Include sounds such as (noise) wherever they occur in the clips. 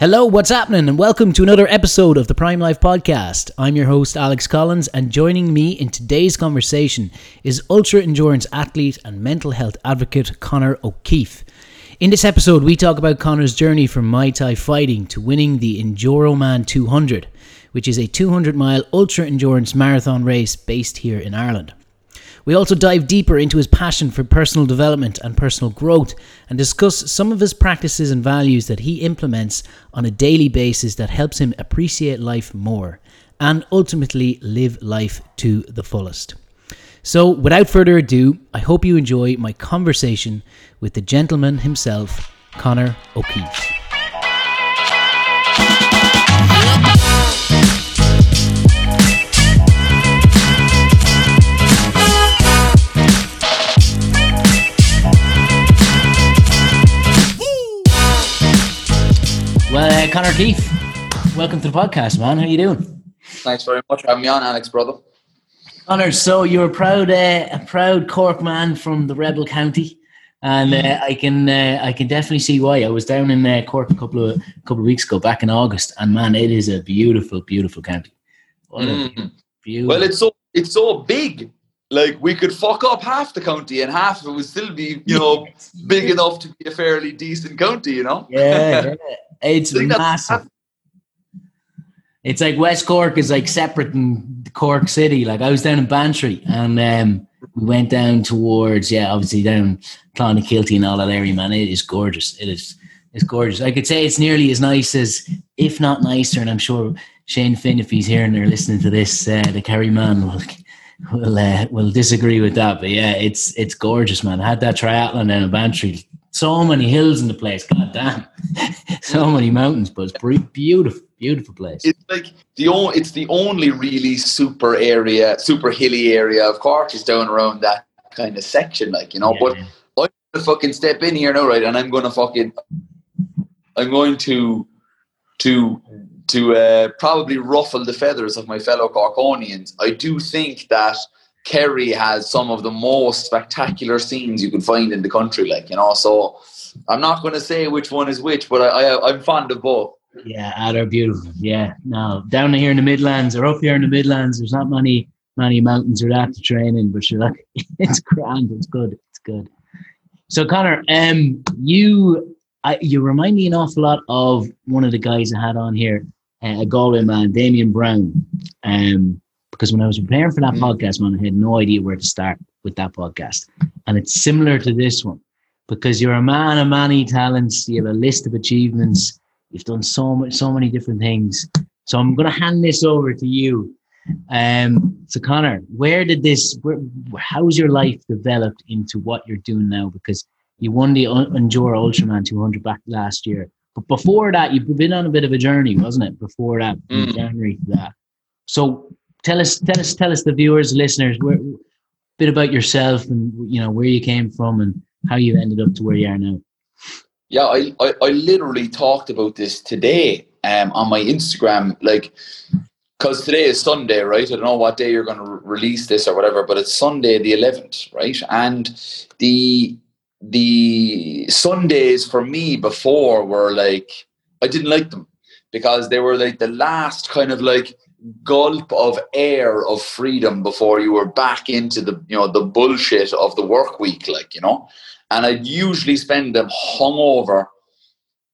Hello, what's happening? And welcome to another episode of the Prime Life Podcast. I'm your host, Alex Collins, and joining me in today's conversation is ultra endurance athlete and mental health advocate Conor O'Keeffe. In this episode, we talk about Conor's journey from Muay Thai fighting to winning the Enduroman 200, which is a 200 mile ultra endurance marathon race based here in Ireland. We also dive deeper into his passion for personal development and personal growth and discuss some of his practices and values that he implements on a daily basis that helps him appreciate life more and ultimately live life to the fullest. So, without further ado, I hope you enjoy my conversation with the gentleman himself, Conor O'Keeffe. Uh, Conor Keefe, welcome to the podcast, man. How you doing? Thanks very much for having me on, Alex, brother. Conor, so you're a proud, uh, a proud Cork man from the Rebel County, and uh, I can, uh, I can definitely see why. I was down in uh, Cork a couple of couple of weeks ago, back in August, and man, it is a beautiful, beautiful county. A Mm. beautiful. Well, it's so it's so big. Like we could fuck up half the county, and half of it would still be, you know, (laughs) big enough to be a fairly decent county. You know. yeah, yeah. (laughs) it's massive. It's like West Cork is like separate in Cork City. Like I was down in Bantry and um, we went down towards yeah, obviously down Clonakilty and all that area. Man, it is gorgeous. It is it's gorgeous. I could say it's nearly as nice as, if not nicer. And I'm sure Shane Finn, if he's here and they're listening to this, uh, the Kerry man will will uh, will disagree with that. But yeah, it's it's gorgeous, man. I had that triathlon down in Bantry. So many hills in the place. God damn, (laughs) so many mountains, but it's beautiful, beautiful place. It's like the only it's the only really super area, super hilly area of Cork is down around that kind of section, like you know. Yeah, But. I'm gonna fucking step in here now, right? And I'm gonna fucking, I'm going to, to, to uh, probably ruffle the feathers of my fellow Corkonians. I do think that Kerry has some of the most spectacular scenes you could find in the country, like you know. So I'm not going to say which one is which, but I, I I'm fond of both. Yeah, ah, they're beautiful. Yeah, now down here in the Midlands or up here in the Midlands, there's not many many mountains or that to train in, but you're like, (laughs) it's grand, it's good, it's good. So Conor, um, you I, you remind me an awful lot of one of the guys I had on here, uh, a Galway man, Damien Brown. Um, because when I was preparing for that Mm. podcast, man, I had no idea where to start with that podcast, and it's similar to this one because you're a man of many talents. You have a list of achievements. You've done so much, so many different things. So I'm going to hand this over to you. Um, so Conor, where did this? Where, how's your life developed into what you're doing now? Because you won the Enduro Ultraman 200 back last year, but before that, you've been on a bit of a journey, wasn't it? Before that, Mm. January to that. So tell us, tell us, tell us, the viewers, listeners, where, bit about yourself and you know where you came from and how you ended up to where you are now. Yeah, I, I, I literally talked about this today um, on my Instagram, like, because today is Sunday, right? I don't know what day you're going to re- release this or whatever, but it's Sunday the 11th, right? And the the Sundays for me before were like I didn't like them because they were like the last kind of like gulp of air of freedom before you were back into the you know the bullshit of the work week, like you know and I'd usually spend them hungover,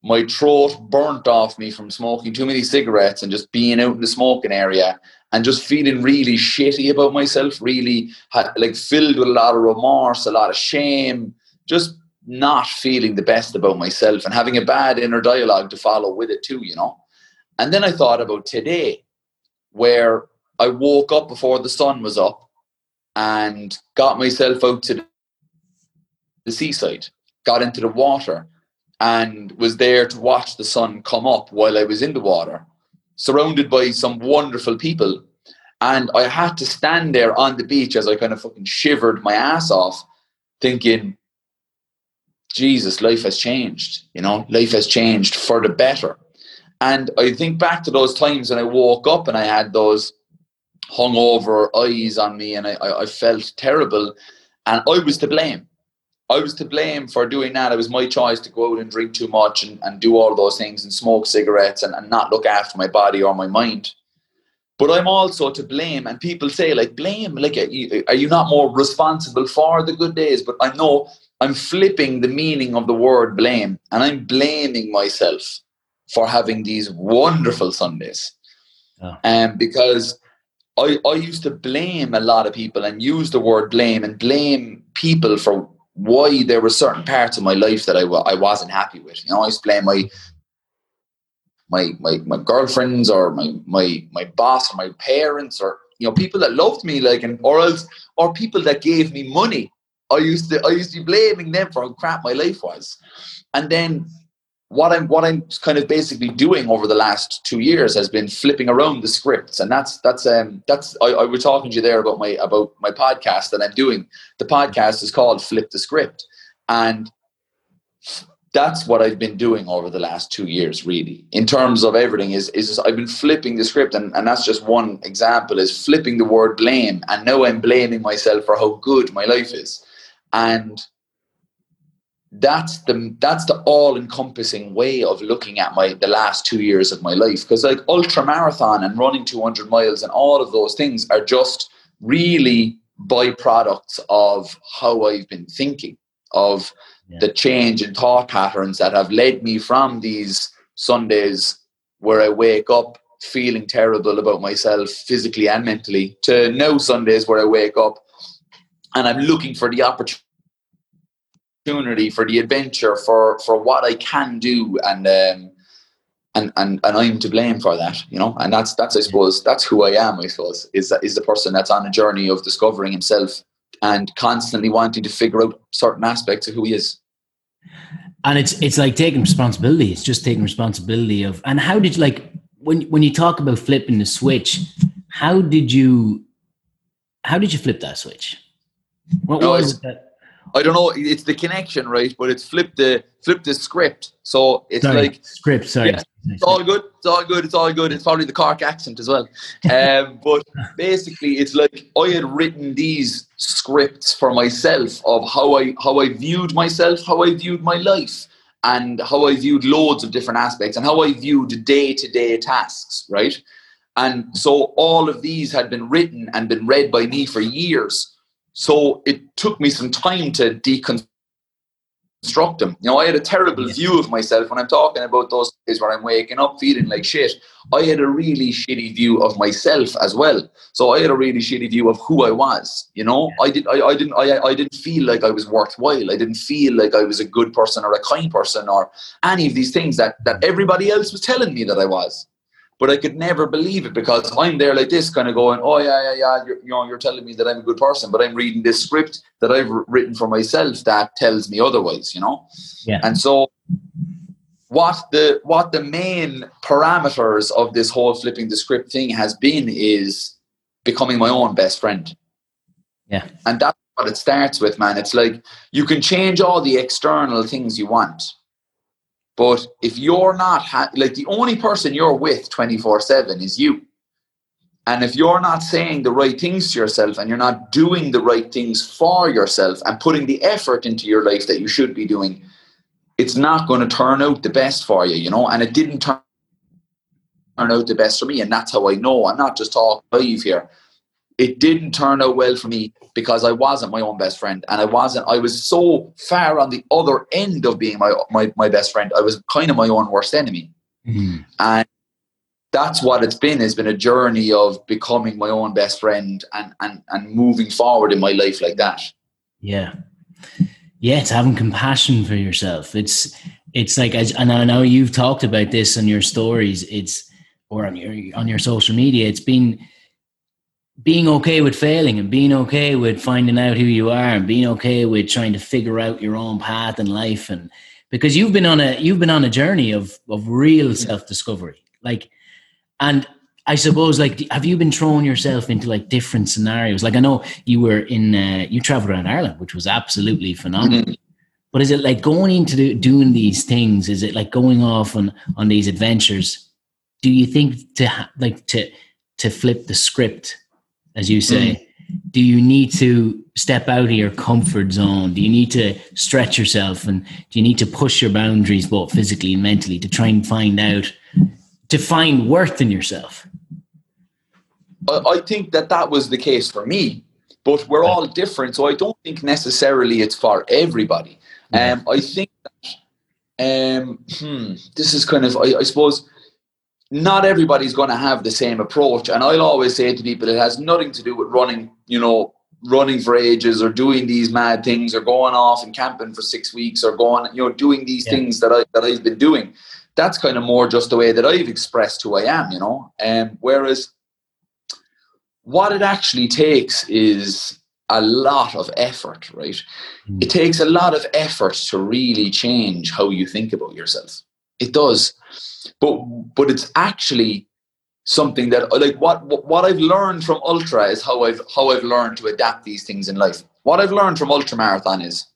my throat burnt off me from smoking too many cigarettes and just being out in the smoking area and just feeling really shitty about myself, really like filled with a lot of remorse, a lot of shame, just not feeling the best about myself and having a bad inner dialogue to follow with it too, you know. And then I thought about today, where I woke up before the sun was up and got myself out to the seaside, got into the water, and was there to watch the sun come up while I was in the water, surrounded by some wonderful people. And I had to stand there on the beach as I kind of fucking shivered my ass off, thinking, Jesus, life has changed. You know, life has changed for the better. And I think back to those times when I woke up and I had those hungover eyes on me and I, I, felt terrible and I was to blame. I was to blame for doing that. It was my choice to go out and drink too much and, and do all those things and smoke cigarettes and, and not look after my body or my mind. But I'm also to blame. And people say, like, blame, like, are you, are you not more responsible for the good days? But I know I'm flipping the meaning of the word blame and I'm blaming myself for having these wonderful Sundays. Oh. Um, because I, I used to blame a lot of people and use the word blame and blame people for why there were certain parts of my life that I, I wasn't happy with. You know, I used to blame my my my my girlfriends or my my my boss or my parents or you know people that loved me like and or else or people that gave me money. I used to I used to be blaming them for how crap my life was, and then what I'm what I'm kind of basically doing over the last two years has been flipping around the scripts, and that's that's um that's I, I was talking to you there about my about my podcast that I'm doing. The podcast is called Flip the Script, and that's what I've been doing over the last two years, really, in terms of everything. Is is just, I've been flipping the script, and, and that's just one example. Is flipping the word blame, and now I'm blaming myself for how good my life is, and that's the that's the all encompassing way of looking at my the last two years of my life because like ultra marathon and running 200 miles and all of those things are just really byproducts of how I've been thinking of yeah. the change in thought patterns that have led me from these Sundays where I wake up feeling terrible about myself physically and mentally to now Sundays where I wake up and I'm looking for the opportunity opportunity, for the adventure, for for what I can do, and um, and and and I'm to blame for that, you know. And that's that's I suppose that's who I am. I suppose is that is the person that's on a journey of discovering himself and constantly wanting to figure out certain aspects of who he is. And it's it's like taking responsibility. It's just taking responsibility of. And how did you like when when you talk about flipping the switch? How did you how did you flip that switch? What no, was it that? I don't know. It's the connection, right? But it's flipped the flip the script. So it's sorry, like script. Sorry, yeah, it's all good. It's all good. It's all good. It's probably the Cork accent as well. Um, (laughs) but basically, it's like I had written these scripts for myself of how I how I viewed myself, how I viewed my life, and how I viewed loads of different aspects, and how I viewed day to day tasks, right? And so all of these had been written and been read by me for years so it took me some time to deconstruct them. You know, I had a terrible view of myself when I'm talking about those days where I'm waking up feeling like shit. I had a really shitty view of myself as well. So I had a really shitty view of who I was. You know, I did I, I didn't I, I didn't feel like I was worthwhile. I didn't feel like I was a good person or a kind person or any of these things that that everybody else was telling me that I was but I could never believe it because I'm there like this, kind of going, "Oh yeah, yeah, yeah." You're, you know, you're telling me that I'm a good person, but I'm reading this script that I've written for myself that tells me otherwise. You know, yeah. And so, what the what the main parameters of this whole flipping the script thing has been is becoming my own best friend. Yeah, and that's what it starts with, man. It's like you can change all the external things you want but if you're not ha- like the only person you're with 24 7 is you. And if you're not saying the right things to yourself and you're not doing the right things for yourself and putting the effort into your life that you should be doing, it's not going to turn out the best for you, you know. And it didn't turn out the best for me. And that's how I know. I'm not just talking live here it didn't turn out well for me because I wasn't my own best friend and I wasn't I was so far on the other end of being my my, my best friend I was kind of my own worst enemy. Mm-hmm. and that's what it's been it's been a journey of becoming my own best friend and and and moving forward in my life like that. Yeah. Yeah it's having compassion for yourself. It's it's like and I know you've talked about this in your stories. It's or on your on your social media. It's been being okay with failing and being okay with finding out who you are and being okay with trying to figure out your own path in life and because you've been on a you've been on a journey of of real self-discovery. Like and i suppose like have you been throwing yourself into like different scenarios? Like i know you were in uh, you traveled around ireland which was absolutely phenomenal. Mm-hmm. but is it like going into the, doing these things is it like going off on on these adventures? Do you think to like to to flip the script as you say, mm. do you need to step out of your comfort zone? Do you need to stretch yourself and do you need to push your boundaries both physically and mentally to try and find out to find worth in yourself? I think that that was the case for me, but we're all different, so I don't think necessarily it's for everybody. Um, I think that um, hmm, this is kind of, I, I suppose, not everybody's going to have the same approach. And I'll always say to people, it has nothing to do with running, you know, running for ages or doing these mad things or going off and camping for six weeks or going, you know, doing these yeah. things that I that I've been doing. That's kind of more just the way that I've expressed who I am, you know. Um, whereas what it actually takes is a lot of effort, right? Mm. It takes a lot of effort to really change how you think about yourself. It does. But but it's actually something that like what what I've learned from ultra is how I've how I've learned to adapt these things in life. What I've learned from ultra marathon is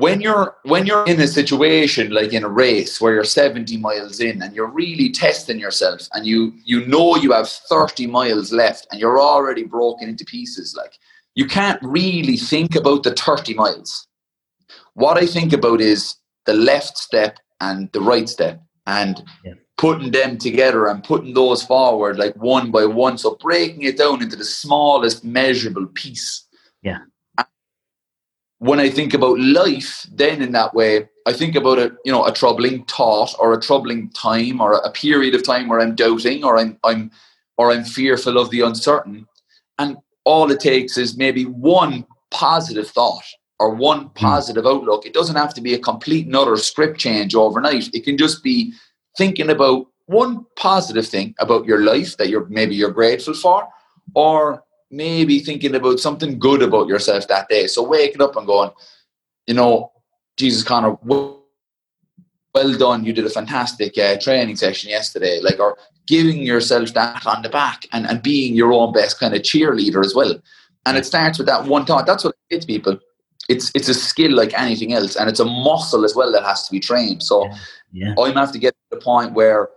when you're when you're in a situation like in a race where you're 70 miles in and you're really testing yourself and you you know you have 30 miles left and you're already broken into pieces like you can't really think about the 30 miles what i think about is the left step and the right step and yeah. putting them together and putting those forward like one by one. So breaking it down into the smallest measurable piece. Yeah. When I think about life, then in that way, I think about a you know a troubling thought or a troubling time or a period of time where I'm doubting or I'm I'm or I'm fearful of the uncertain, and all it takes is maybe one positive thought or one hmm. positive mm. outlook. It doesn't have to be a complete and utter script change overnight. It can just be thinking about one positive thing about your life that you're maybe you're grateful for, or maybe thinking about something good about yourself that day. So waking up and going, you know, Jesus Conor, well, well done. You did a fantastic uh, training session yesterday. Like, or giving yourself that on the back and, and being your own best kind of cheerleader as well. And it starts with that one thought. That's what it people. It's it's a skill like anything else, and it's a muscle as well that has to be trained. So yeah. Yeah. I'm have to get to the point where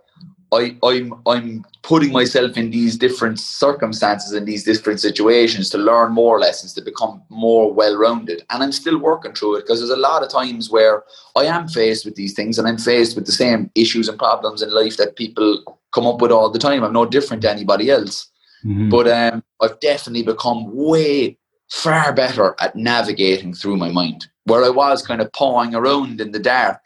I, I'm I'm putting myself in these different circumstances and these different situations to learn more lessons to become more well-rounded and i'm still working through it because there's a lot of times where i am faced with these things and i'm faced with the same issues and problems in life that people come up with all the time i'm no different to anybody else mm-hmm. but um, i've definitely become way far better at navigating through my mind where i was kind of pawing around in the dark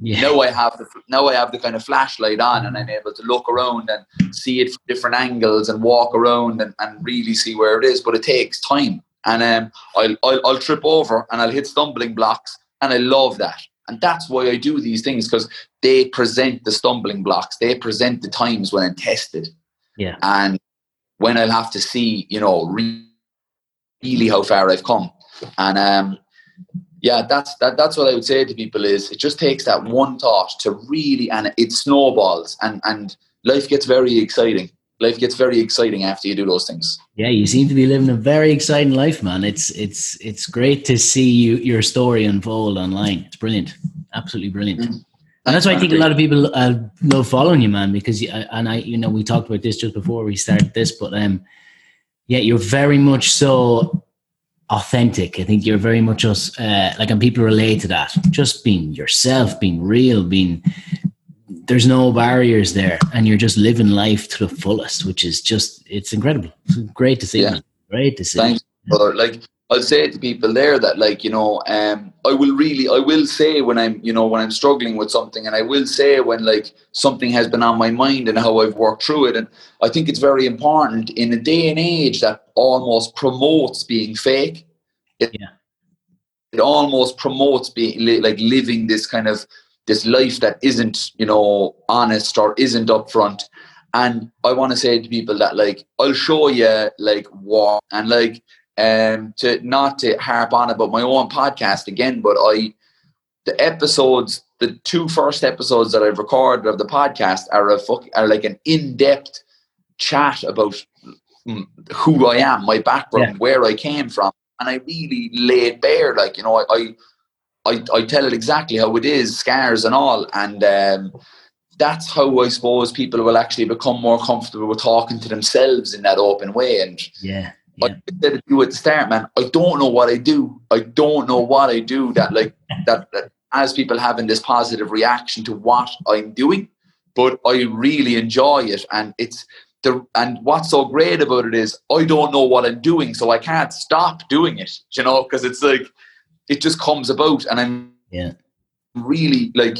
yeah. Now I have the now I have the kind of flashlight on, and I'm able to look around and see it from different angles and walk around and, and really see where it is. But it takes time, and um, I'll, I'll I'll trip over and I'll hit stumbling blocks, and I love that. And that's why I do these things because they present the stumbling blocks. They present the times when I'm tested. Yeah. And when I'll have to see, you know, really how far I've come. And um, yeah, that's that, that's what I would say to people is it just takes that one thought to really and it snowballs and and life gets very exciting. Life gets very exciting after you do those things. Yeah, you seem to be living a very exciting life, man. It's it's it's great to see you your story unfold online. It's brilliant, absolutely brilliant. Mm-hmm. And that's why I think a lot of people uh, love following you, man. Because you, and I, you know, we talked about this just before we started this, but um, yeah, you're very much so authentic. I think you're very much us, uh, like, and people relate to that. Just being yourself, being real, being there's no barriers there, and you're just living life to the fullest, which is just it's incredible. It's great to see. Yeah. Great to see. Thanks, brother. Like I'll say to people there that like you know um, I will really I will say when I'm you know when I'm struggling with something and I will say when like something has been on my mind and how I've worked through it and I think it's very important in a day and age that almost promotes being fake. It, yeah. it almost promotes being like living this kind of this life that isn't you know honest or isn't upfront. And I want to say to people that like I'll show you like what and like um, to not to harp on about my own podcast again, but I the episodes, the two first episodes that I've recorded of the podcast are a fuck, are like an in depth chat about who I am, my background, yeah. where I came from, and I really lay it bare. Like you know, I I I, I tell it exactly how it is, scars and all, and um, that's how I suppose people will actually become more comfortable with talking to themselves in that open way. And yeah, yeah. I said to you at the start, man, I don't know what I do. I don't know what I do that like (laughs) that, that has people having this positive reaction to what I'm doing, but I really enjoy it. And it's the and what's so great about it is I don't know what I'm doing, so I can't stop doing it, you know, because it's like it just comes about and I'm yeah really like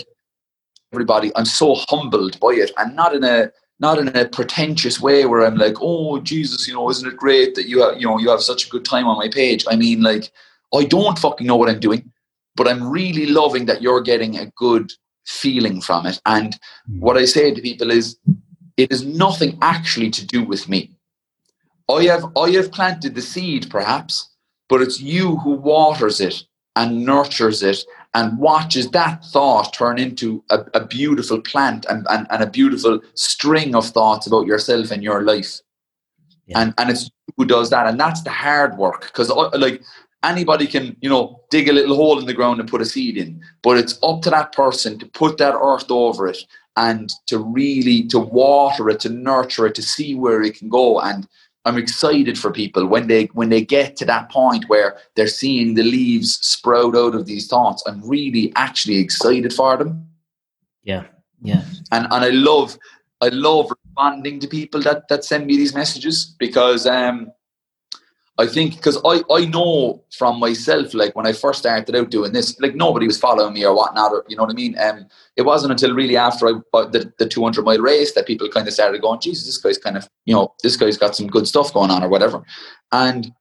everybody i'm so humbled by it and not in a not in a pretentious way where i'm like oh jesus you know isn't it great that you have you know you have such a good time on my page? I mean like i don't fucking know what i'm doing but i'm really loving that you're getting a good feeling from it. And hmm. what i say to people is it is nothing actually to do with me. I have i have planted the seed perhaps but it's you who waters it and nurtures it and watches that thought turn into a, a beautiful plant and, and, and, a beautiful string of thoughts about yourself and your life. Yeah. And, and it's who does that. And that's the hard work because uh, like anybody can, you know, dig a little hole in the ground and put a seed in, but it's up to that person to put that earth over it and to really, to water it, to nurture it, to see where it can go. And I'm excited for people when they when they get to that point where they're seeing the leaves sprout out of these thoughts. I'm really actually excited for them. Yeah, yeah. And and I love I love responding to people that that send me these messages because um I think because I, I know from myself, like when I first started out doing this, like nobody was following me or whatnot, or you know what I mean. Um, it wasn't until really after I bought the, the 200 mile race that people kind of started going, Jesus, this guy's kind of, you know, this guy's got some good stuff going on or whatever. And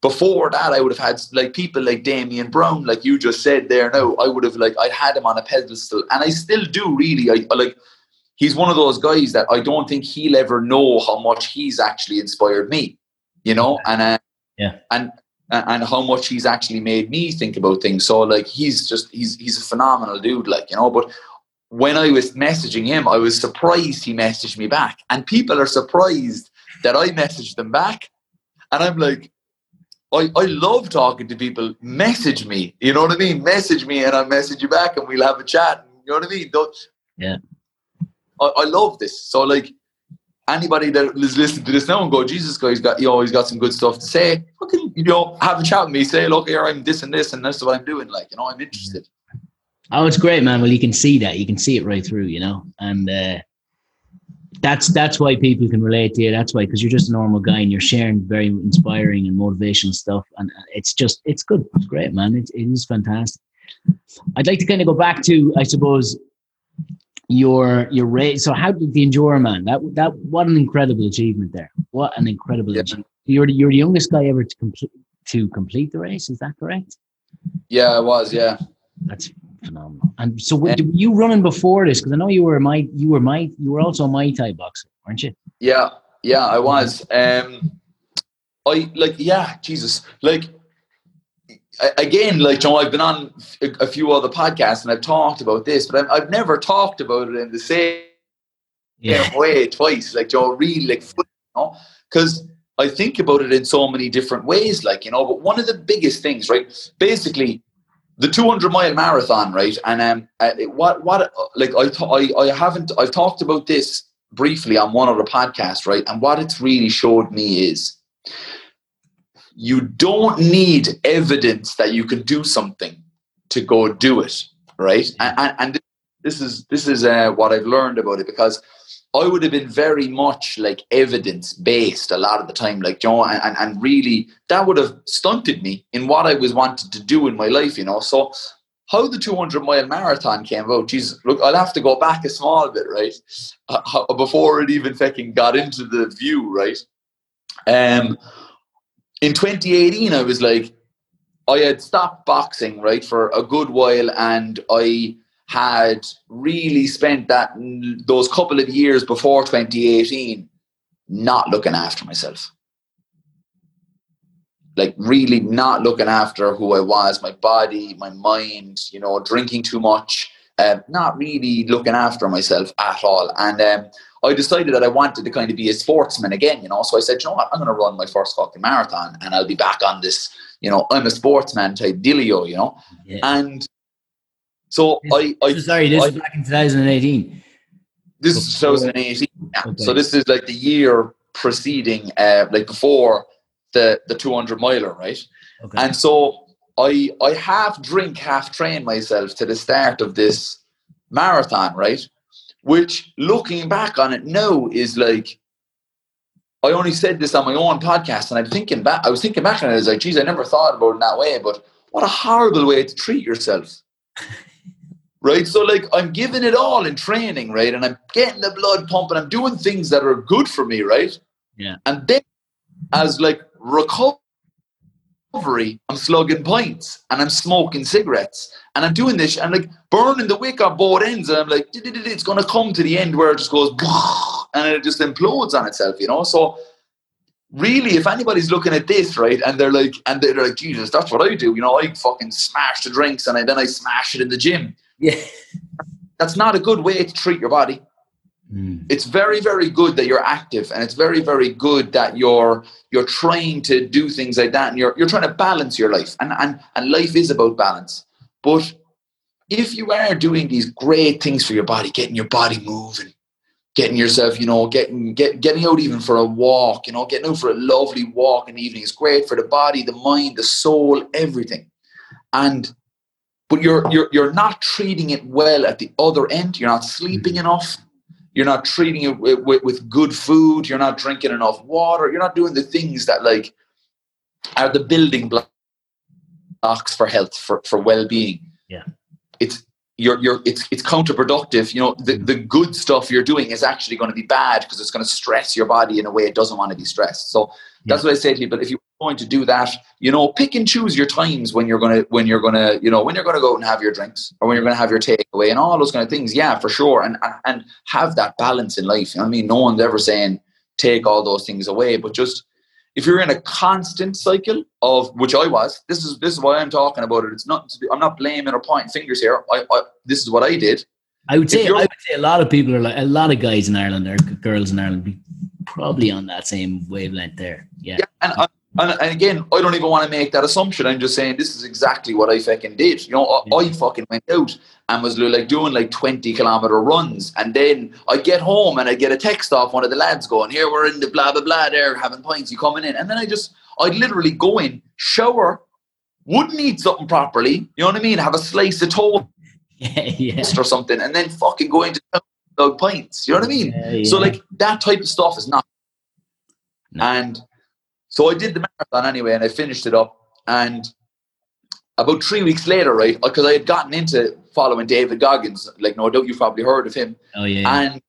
before that, I would have had like people like Damian Brown, like you just said there. Now I would have like I'd had him on a pedestal, and I still do really. I like he's one of those guys that I don't think he'll ever know how much he's actually inspired me, you know. And uh, yeah. And and how much he's actually made me think about things. So like he's just he's he's a phenomenal dude, like, you know, but when I was messaging him, I was surprised he messaged me back. And people are surprised that I messaged them back. And I'm like, I, I love talking to people. Message me. You know what I mean? Message me and I'll message you back and we'll have a chat. You know what I mean? Don't, yeah. I, I love this. So like anybody that is listening to this now and go, Jesus, guy's got you know he's got some good stuff to say. Fucking, you know, have a chat with me. Say, look here, I'm this and this, and that's what I'm doing. Like, you know, I'm interested. Oh, it's great, man. Well, you can see that. You can see it right through, you know, and uh, that's that's why people can relate to you. That's why, because you're just a normal guy and you're sharing very inspiring and motivational stuff, and it's just it's good. It's great, man. It, it is fantastic. I'd like to kind of go back to, I suppose, your your race. So how did the Endure man? That that what an incredible achievement there. What an incredible yeah. achievement. You're you're the youngest guy ever to complete to complete the race. Is that correct? Yeah, I was. Yeah, that's phenomenal. And so, were you running before this? Because I know you were my you were my you were also my Thai boxer, weren't you? Yeah, yeah, I was. Um, I like yeah, Jesus, like again, like you know, I've been on a few other podcasts and I've talked about this, but I've, I've never talked about it in the same yeah. way twice. Like you know, really, like you know, because I think about it in so many different ways. Like you know, but one of the biggest things, right? Basically, the 200 mile marathon, right? And um, uh, what what like I, th- I I haven't I've talked about this briefly on one other podcast, right? And what it's really showed me is you don't need evidence that you can do something to go do it, right? And, and this is this is uh, what I've learned about it because I would have been very much like evidence based a lot of the time, like Joe, and, and really that would have stunted me in what I was wanted to do in my life, you know. So how the 200 mile marathon came about, Jesus, look, I'll have to go back a small bit, right? Uh, before it even fucking got into the view, right? Um, in 2018, I was like, I had stopped boxing, right, for a good while, and I had really spent that those couple of years before 2018 not looking after myself. Like really not looking after who I was, my body, my mind, you know, drinking too much, uh, not really looking after myself at all. And um, I decided that I wanted to kind of be a sportsman again, you know. So I said, you know what, I'm going to run my first fucking marathon, and I'll be back on this, you know, I'm a sportsman type dealio, you know. Yeah. And so this, I, I sorry, this I, was back in 2018. This is 2018. Yeah. Okay. So this is like the year preceding, uh, like before the the 200 miler, right? Okay. And so I I half drink, half train myself to the start of this marathon, right? Which looking back on it now is like I only said this on my own podcast, and I'm thinking back. I was thinking back, and I was like, "Geez, I never thought about it in that way." But what a horrible way to treat yourself, (laughs) right? So, like, I'm giving it all in training, right? And I'm getting the blood pumping. I'm doing things that are good for me, right? Yeah. And then, as like recovery, I'm slugging pints and I'm smoking cigarettes and I'm doing this and like burning the wick on both ends. And I'm like, it's going to come to the end where it just goes (laughs) and it just implodes on itself, you know? So, really, if anybody's looking at this, right, and they're like, and they're like, Jesus, that's what I do, you know, I fucking smash the drinks and I, then I smash it in the gym. Yeah. That's not a good way to treat your body. Mm. It's very, very good that you're active, and it's very, very good that you're you're trying to do things like that, and you're you're trying to balance your life, and and and life is about balance. But if you are doing these great things for your body, getting your body moving, getting yourself, you know, getting get, getting out even for a walk, you know, getting out for a lovely walk in the evening is great for the body, the mind, the soul, everything. And but you're you're you're not treating it well at the other end. You're not sleeping mm-hmm. enough. You're not treating it with, with, with good food. You're not drinking enough water. You're not doing the things that like are the building blocks for health, for, for well-being. Yeah. It's you're you're it's it's counterproductive. You know, the, mm. the good stuff you're doing is actually going to be bad because it's going to stress your body in a way it doesn't want to be stressed. So that's what I say to people. If you're going to do that, you know, pick and choose your times when you're gonna when you're gonna, you know, when you're gonna go out and have your drinks or when you're gonna have your takeaway and all those kind of things. Yeah, for sure. And and have that balance in life. You know I mean? No one's ever saying take all those things away, but just if you're in a constant cycle of which I was, this is this is why I'm talking about it. It's not I'm not blaming or pointing fingers here. I, I this is what I did. I would say I would say a lot of people are like a lot of guys in Ireland or girls in Ireland be probably on that same wavelength there. Yeah. yeah and, uh, and, and, again, I don't even want to make that assumption. I'm just saying this is exactly what I fucking did. You know, I, I fucking went out and was like doing like 20 kilometer runs. And then I get home and I get a text off one of the lads going, Here we're in the blah, blah, blah, there having pints, you coming in. And then I just, I'd literally go in, shower, wouldn't eat something properly, you know what I mean? Have a slice of toast yeah, (laughs) yeah. or something, and then fucking go into dog pints. You know what I mean? Yeah. So like that type of stuff is not. No. And so I did the marathon anyway, and I finished it up. And about three weeks later, right, uh, because I had gotten into following David Goggins, like no doubt you've probably heard of him. Oh yeah. And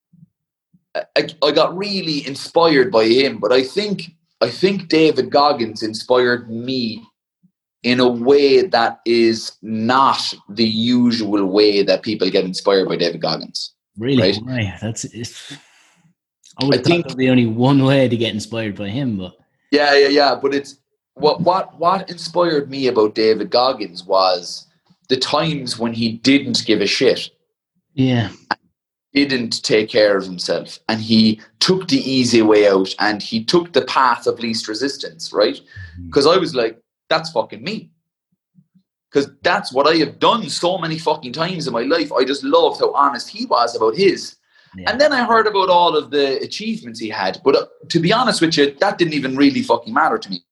I, I got really inspired by him, but I think I think David Goggins inspired me in a way that is not the usual way that people get inspired by David Goggins. Really? Right? Why? That's it's, I would I think there'd be only one way to get inspired by him, but yeah, yeah, yeah. But it's what what what inspired me about David Goggins was the times when he didn't give a shit. Yeah. Didn't take care of himself and he took the easy way out and he took the path of least resistance, right? Because mm-hmm. I was like, that's fucking me. Because that's what I have done so many fucking times in my life. I just loved how honest he was about his. Yeah. And then I heard about all of the achievements he had. But uh, to be honest with you, that didn't even really fucking matter to me.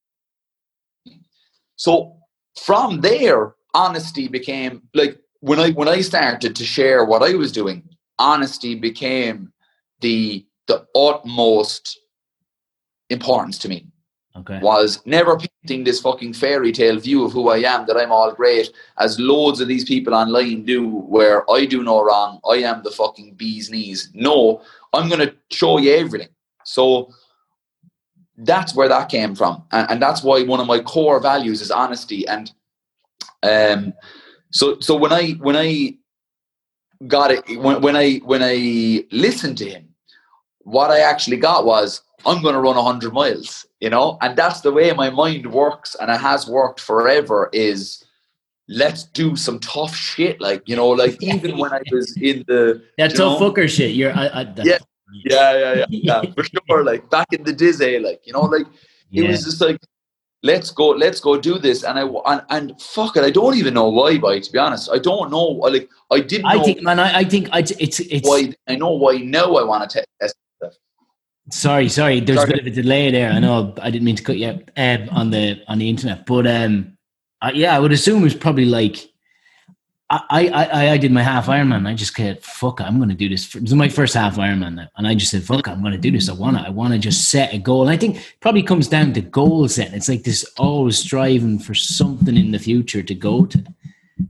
So from there, honesty became like when I when I started to share what I was doing, honesty became the the utmost importance to me okay. was never painting this fucking fairy tale view of who I am, that I'm all great, as loads of these people online do, where I do no wrong, I am the fucking bee's knees. No, I'm going to show you everything. So that's where that came from. And, and that's why one of my core values is honesty. And um, so, so when I, when I, got it when, when i when i listened to him what i actually got was I'm going to run 100 miles, you know? And that's the way my mind works and it has worked forever is let's do some tough shit. Like, you know, like even when I was in the. Yeah, tough know, fucker shit. You're, I, I, yeah, yeah, yeah, yeah, yeah, (laughs) for sure. Like back in the Dizzy, eh, like, you know, like it yeah. was just like, let's go, let's go do this. And I and, and fuck it, I don't even know why. By to be honest, I don't know. Like I didn't. I know think, man, I, I think I, it's it's. why. I know why now. I want to test. Sorry, sorry. There's Sorry. a bit of a delay there. I know I didn't mean to cut you out, um, on the on the internet, but um, uh, yeah, I would assume it's probably like I, I I I did my half Ironman. I just said, "Fuck, I'm going to do this." For, this is my first half Ironman, and I just said, "Fuck, I'm going to do this. I want to. I want to just set a goal." And I think it probably comes down to goal setting. It's like this always striving for something in the future to go to.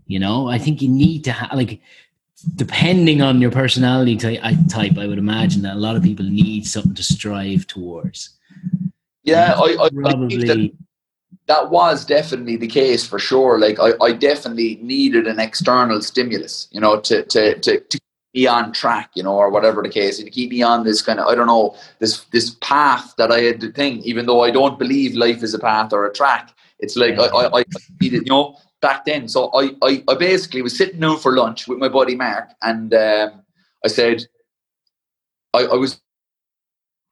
You know, I think you need to have like depending on your personality type, I would imagine that a lot of people need something to strive towards. Yeah, I, I, I think that, Probably, that was definitely the case for sure. Like I, I definitely needed an external stimulus, you know, to to to, to me on track, you know, or whatever the case, to keep me on this kind of I don't know this this path that I had to think. Even though I don't believe life is a path or a track, it's like I, I, I needed, you know, back then. So I, I, I basically was sitting down for lunch with my buddy Mark, and um, I said, I, I was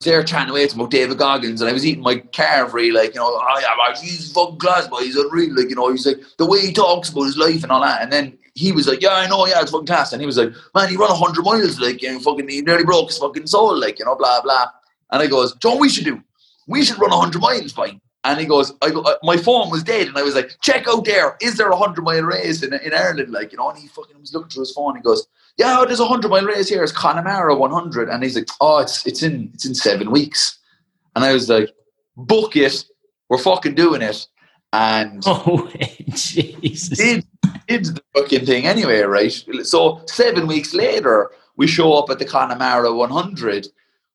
there chatting away to about David Goggins, and I was eating my carvery, like, you know, oh yeah, man, he's fucking class, boy, he's unreal, like, you know, he's like, the way he talks about his life and all that, and then he was like, yeah, I know, yeah, it's fucking class, and he was like, man, he run 100 miles, like, and fucking, he nearly broke his fucking soul, like, you know, blah, blah, and I goes, John, we should do? We should run 100 miles, fine. And he goes, I go, uh, my phone was dead, and I was like, check out there, is there a 100 mile race in, in Ireland, like, you know, and he fucking was looking through his phone, he goes, yeah, there's a 100 mile race here, it's Connemara 100, and he's like, oh, it's, it's in, it's in seven weeks. And I was like, book it. We're fucking doing it. And (laughs) oh Jesus! did, did the fucking thing anyway, right? So seven weeks later, we show up at the Connemara 100.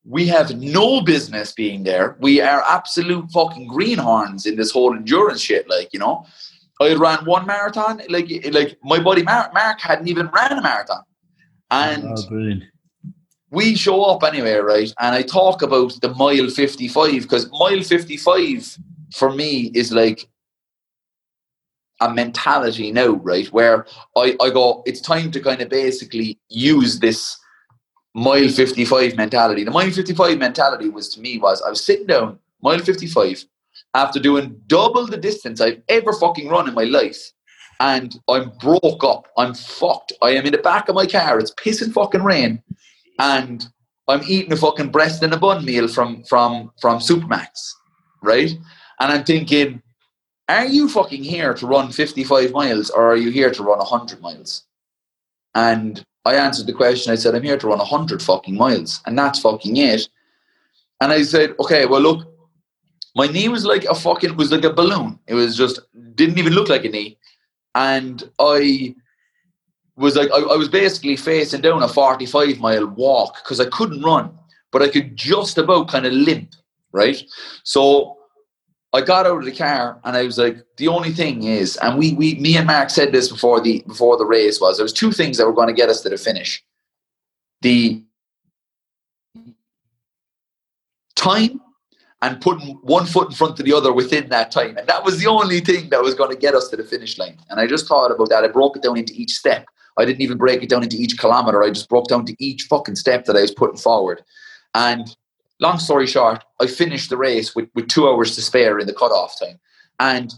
We have no business being there. We are absolute fucking greenhorns in this whole endurance shit. Like, you know, I ran one marathon. Like, like my buddy Mark, Mark hadn't even ran a marathon. And oh, we show up anyway, right? And I talk about the mile 55 because mile 55 for me is like a mentality now, right? Where I, I go, it's time to kind of basically use this mile 55 mentality. The mile 55 mentality was to me was I was sitting down, mile 55, after doing double the distance I've ever fucking run in my life. And I'm broke up. I'm fucked. I am in the back of my car. It's pissing fucking rain and I'm eating a fucking breast and a bun meal from from from Supermacs, right? And I'm thinking, are you fucking here to run 55 miles or are you here to run 100 miles? And I answered the question. I said, I'm here to run 100 fucking miles, and that's fucking it. And I said, okay, well look, my knee was like a fucking was like a balloon. It was just didn't even look like a knee, and I was like I, I was basically facing down a 45 mile walk because I couldn't run, but I could just about kind of limp, right? So I got out of the car and I was like, the only thing is, and we we me and Mark said this before the before the race was there was two things that were going to get us to the finish. The time and putting one foot in front of the other within that time. And that was the only thing that was going to get us to the finish line. And I just thought about that. I broke it down into each step. I didn't even break it down into each kilometer. I just broke down to each fucking step that I was putting forward. And long story short, I finished the race with, with two hours to spare in the cutoff time. And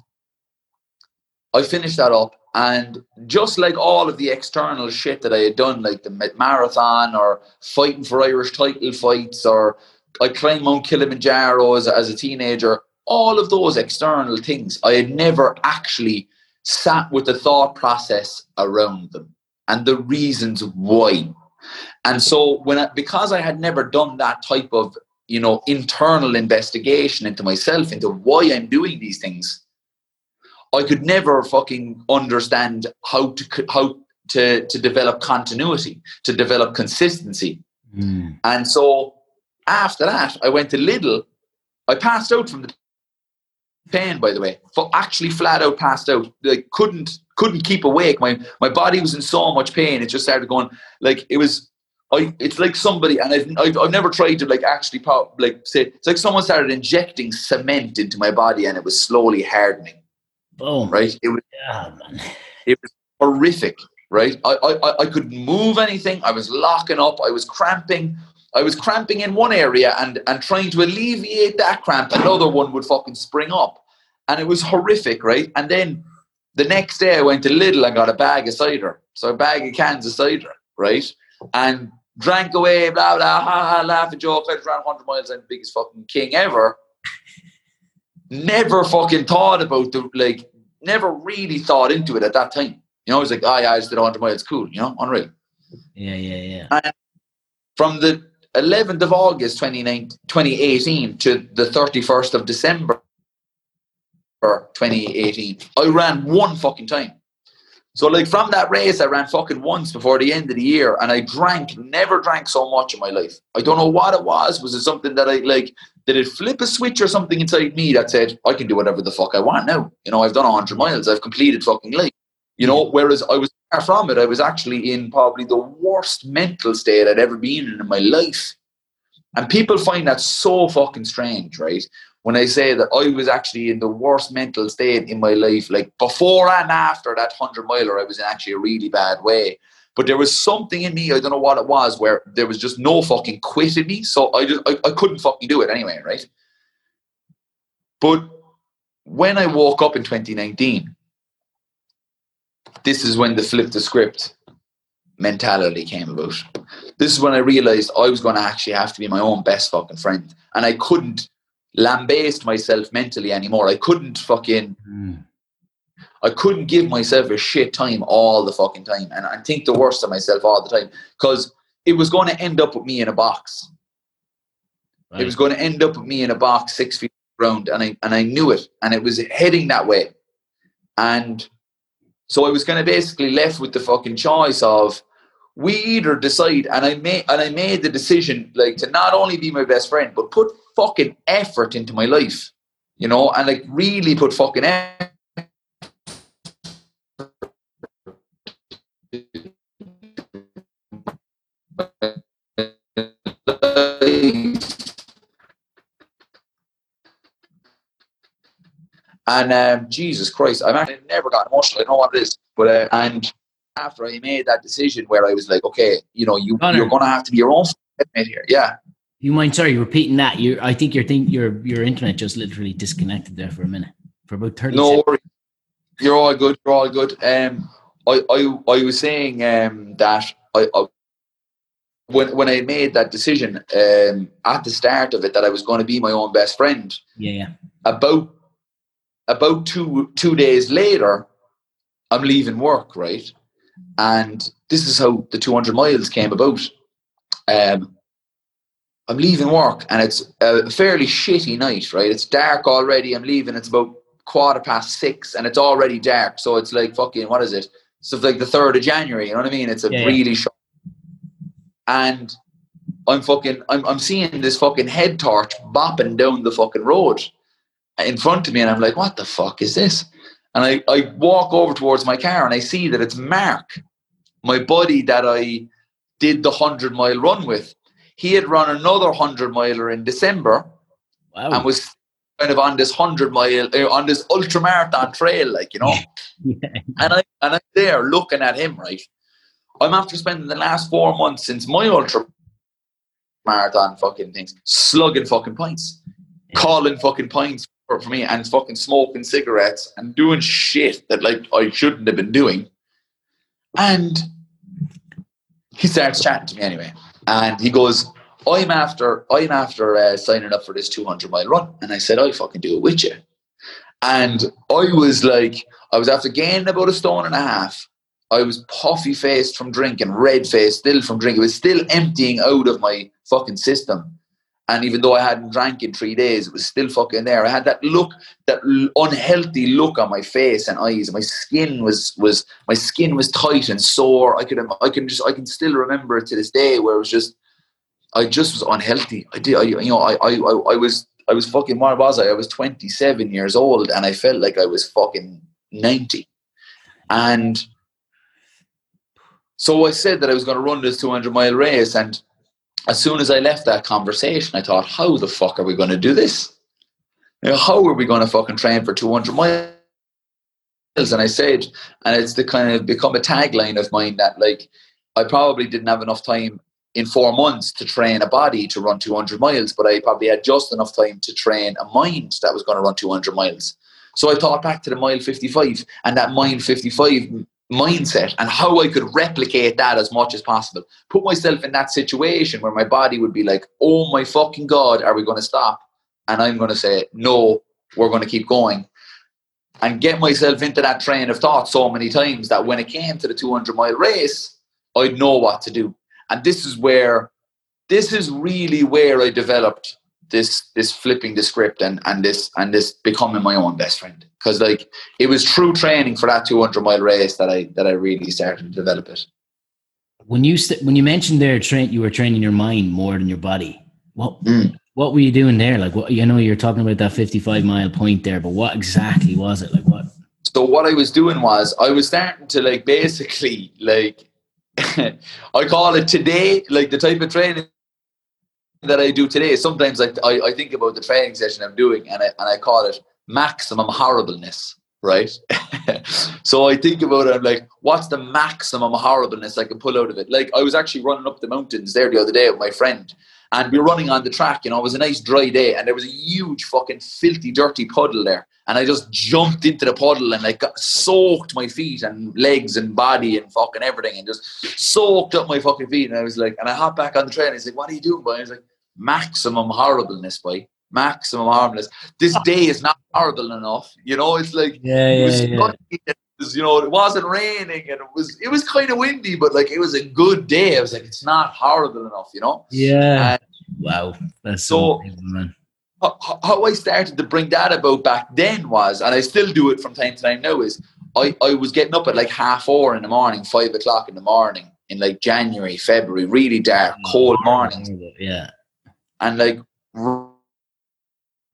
I finished that up. And just like all of the external shit that I had done, like the marathon or fighting for Irish title fights, or I climbed Mount Kilimanjaro as, as a teenager, all of those external things, I had never actually sat with the thought process around them and the reasons why. And so when I, because I had never done that type of you know internal investigation into myself into why I'm doing these things, I could never fucking understand how to how to to develop continuity, to develop consistency. Mm. And so after that, I went to Lidl. I passed out from the pain, by the way. Fu- Actually, flat out passed out. Like couldn't couldn't keep awake. My my body was in so much pain. It just started going like it was. I it's like somebody, and I've I've, I've never tried to like actually pop, like say it's like someone started injecting cement into my body, and it was slowly hardening. Boom. Right? It was Yeah, it was horrific, right? I, I, I couldn't move anything. I was locking up. I was cramping. I was cramping in one area and, and trying to alleviate that cramp. Another one would fucking spring up. and it was horrific, right? And then the next day I went to Lidl and got a bag of cider, so a bag of cans of cider, right? And drank away, blah blah, ha ha, laugh and joke. I ran 100 miles. I'm the biggest fucking king ever. Never fucking thought about the like. Never really thought into it at that time. You know, I was like, oh yeah, I just did 100 miles. Cool, you know, unreal. Yeah, yeah, yeah. And from the 11th of August 2018 to the 31st of December 2018, I ran one fucking time. So like from that race, I ran fucking once before the end of the year, and I drank, never drank so much in my life. I don't know what it was. Was it something that I like? Did it flip a switch or something inside me that said I can do whatever the fuck I want now? You know, I've done hundred miles, I've completed fucking life. You know, mm. whereas I was far from it. I was actually in probably the worst mental state I'd ever been in in my life. And people find that so fucking strange, right? When I say that I was actually in the worst mental state in my life, like before and after that 100 miler, I was in actually a really bad way. But there was something in me, I don't know what it was, where there was just no fucking quit in me. So I, just, I, I couldn't fucking do it anyway, right? But when I woke up in 2019, this is when the flip the script mentality came about. This is when I realized I was going to actually have to be my own best fucking friend. And I couldn't lambaste myself mentally anymore. I couldn't fucking mm. I couldn't give myself a shit time all the fucking time and I think the worst of myself all the time because it was going to end up with me in a box. Right. It was going to end up with me in a box six feet around and I and I knew it and it was heading that way. And so I was kind of basically left with the fucking choice of we either decide and I made and I made the decision like to not only be my best friend but put fucking effort into my life, you know, and like really put fucking effort. And um, Jesus Christ, I've actually never got emotional. I know what it is, but uh, and after I made that decision where I was like, okay, you know, you, you're going to have to be your own here. Yeah. You mind, sorry, repeating that? You, I think your thing, your your internet just literally disconnected there for a minute, for about thirty. No worries. You're all good. You're all good. Um, I, I, I was saying um that I, I when when I made that decision um at the start of it that I was going to be my own best friend. Yeah, yeah. About about two two days later, I'm leaving work, right? And this is how the 200 miles came about. Um, I'm leaving work and it's a fairly shitty night, right? It's dark already. I'm leaving. It's about quarter past six and it's already dark. So it's like fucking, what is it? So it's like the 3rd of January, you know what I mean? It's a yeah, really short. And I'm fucking, I'm, I'm seeing this fucking head torch bopping down the fucking road in front of me. And I'm like, what the fuck is this? And I, I walk over towards my car and I see that it's Mark, my buddy that I did the 100 mile run with. He had run another 100 miler in December wow. and was kind of on this 100 mile, uh, on this ultra marathon trail, like, you know. (laughs) yeah. And, I, and I'm there looking at him, right? I'm after spending the last four months since my ultra marathon fucking things, slugging fucking pints, yeah. calling fucking pints for, for me and fucking smoking cigarettes and doing shit that like I shouldn't have been doing. And he starts chatting to me anyway, and he goes, "I'm after, I'm after uh, signing up for this 200 mile run." And I said, "I fucking do it with you." And I was like, I was after gaining about a stone and a half. I was puffy faced from drinking, red faced still from drinking. It was still emptying out of my fucking system. And even though I hadn't drank in three days, it was still fucking there. I had that look, that unhealthy look on my face and eyes. My skin was was my skin was tight and sore. I could I can just I can still remember it to this day where it was just I just was unhealthy. I did I, you know I, I I was I was fucking what was I? I was 27 years old and I felt like I was fucking 90. And so I said that I was going to run this 200 mile race and as soon as I left that conversation, I thought, how the fuck are we going to do this? You know, how are we going to fucking train for 200 miles? And I said, and it's the kind of become a tagline of mine that like, I probably didn't have enough time in four months to train a body to run 200 miles, but I probably had just enough time to train a mind that was going to run 200 miles. So I thought back to the mile 55 and that mile 55 mindset and how I could replicate that as much as possible. Put myself in that situation where my body would be like, oh my fucking God, are we going to stop? And I'm going to say, no, we're going to keep going. And get myself into that train of thought so many times that when it came to the 200 mile race, I'd know what to do. And this is where, this is really where I developed this this flipping the script and and this and this becoming my own best friend because like it was true training for that 200 mile race that I that I really started to develop it. When you st- when you mentioned there, train you were training your mind more than your body. What mm. what were you doing there? Like what you know you're talking about that 55 mile point there, but what exactly was it? Like what? So what I was doing was I was starting to like basically like (laughs) I call it today like the type of training that I do today, sometimes I, I, I, think about the training session I'm doing and I, and I call it maximum horribleness, right? (laughs) so I think about it, I'm like, what's the maximum horribleness I can pull out of it? Like, I was actually running up the mountains there the other day with my friend and we were running on the track, you know, it was a nice dry day and there was a huge fucking filthy, dirty puddle there. And I just jumped into the puddle and like got soaked my feet and legs and body and fucking everything and just soaked up my fucking feet. And I was like, and I hopped back on the train. And he's like, what are you doing, boy? I was like, maximum horribleness, boy. Maximum horribleness. This ah. day is not horrible enough. You know, it's like yeah, yeah, it was, yeah. It was, you know, it wasn't raining and it was it was kind of windy, but like it was a good day. I was like, it's not horrible enough, you know. Yeah. And wow. That's so. Amazing, how, how I started to bring that about back then was, and I still do it from time to time now, is I, I was getting up at like half four in the morning, five o'clock in the morning in like January, February, really dark, mm, cold mornings. Yeah and like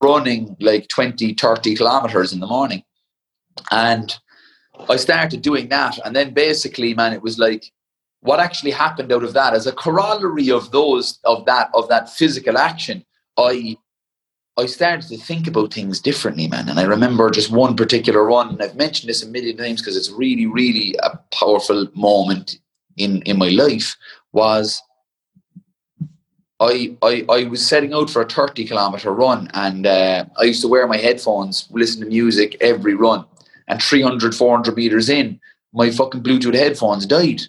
running like 20, 30 kilometers in the morning. And I started doing that. And then basically, man, it was like what actually happened out of that as a corollary of those of that of that physical action, I I started to think about things differently, man. And I remember just one particular run, and I've mentioned this a million times because it's really, really a powerful moment in in my life. Was I, I, I was setting out for a 30 kilometer run and uh, I used to wear my headphones, listen to music every run. And 300, 400 meters in, my fucking Bluetooth headphones died.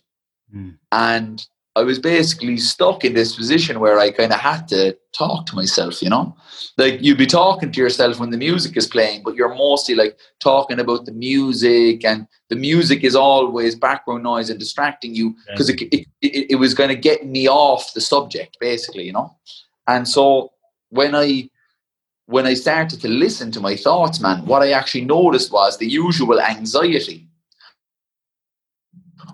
Mm. And I was basically stuck in this position where I kind of had to talk to myself, you know? Like you'd be talking to yourself when the music is playing, but you're mostly like talking about the music, and the music is always background noise and distracting you because it, it, it, it was going to get me off the subject, basically, you know? And so when I when I started to listen to my thoughts, man, what I actually noticed was the usual anxiety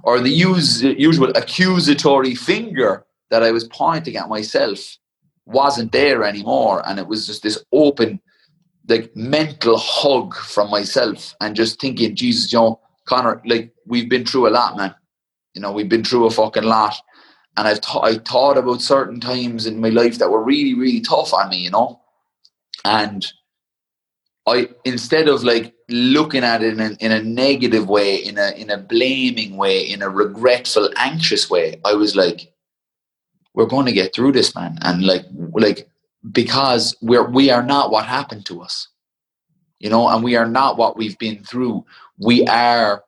or the use, usual accusatory finger that I was pointing at myself wasn't there anymore. And it was just this open, like mental hug from myself and just thinking, Jesus, you know, Conor, like we've been through a lot, man. You know, we've been through a fucking lot. And I've th- I thought about certain times in my life that were really, really tough on me, you know. And I instead of like looking at it in a, in a negative way, in a in a blaming way, in a regretful, anxious way, I was like, "We're going to get through this, man," and like like because we're we are not what happened to us, you know, and we are not what we've been through. We are.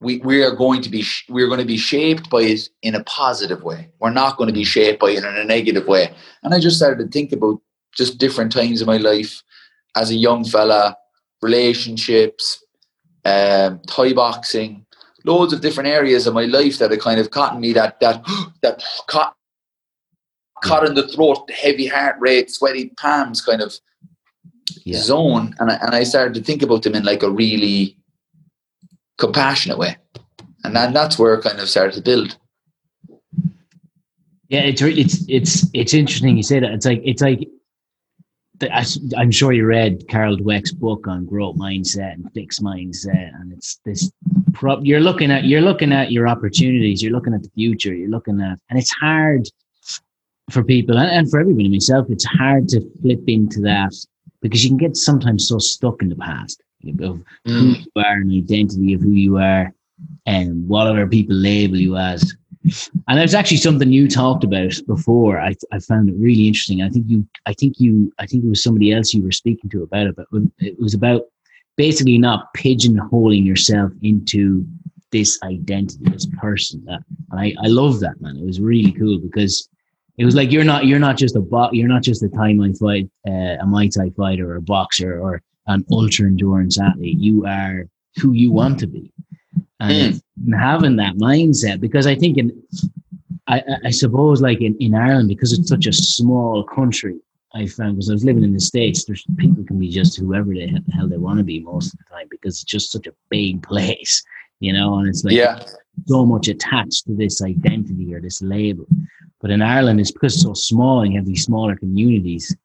We, we are going to be we're going to be shaped by it in a positive way. We're not going to be mm. shaped by it in a negative way. And I just started to think about just different times in my life as a young fella, relationships, um, Thai boxing, loads of different areas of my life that had kind of caught me that that (gasps) that caught caught in the throat, heavy heart rate, sweaty palms kind of yeah. zone. And I, and I started to think about them in like a really compassionate way. And then that's where it kind of started to build. Yeah, it's it's it's it's interesting you say that. It's like it's like I'm sure you read Carol Dweck's book on growth mindset and fixed mindset, and it's this. You're looking at you're looking at your opportunities. You're looking at the future. You're looking at, and it's hard for people and, and for everybody. Myself, it's hard to flip into that because you can get sometimes so stuck in the past of mm. who you are and identity of who you are, and what other people label you as. And there's actually something you talked about before. I, I found it really interesting. I think you, I think you, I think it was somebody else you were speaking to about it, but it was about basically not pigeonholing yourself into this identity, this person. That and I, I love that man. It was really cool because it was like you're not you're not just a bo- you're not just a Thai fight uh, a Muay Thai fighter or a boxer or an ultra endurance athlete. You are who you want to be, and mm. having that mindset because I think in I, I suppose like in, in Ireland because it's such a small country I found because I was living in the States, there's people can be just whoever the hell they want to be most of the time because it's just such a big place, you know, and it's like yeah. so much attached to this identity or this label. But in Ireland, it's because it's so small and you have these smaller communities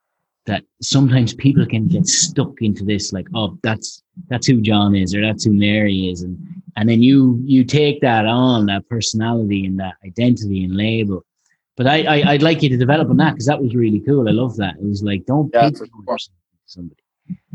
that sometimes people can get stuck into this like, oh, that's that's who John is or that's who Mary is. And and then you you take that on, that personality and that identity and label but I, I would like you to develop on that because that was really cool. I love that. It was like don't yeah, somebody.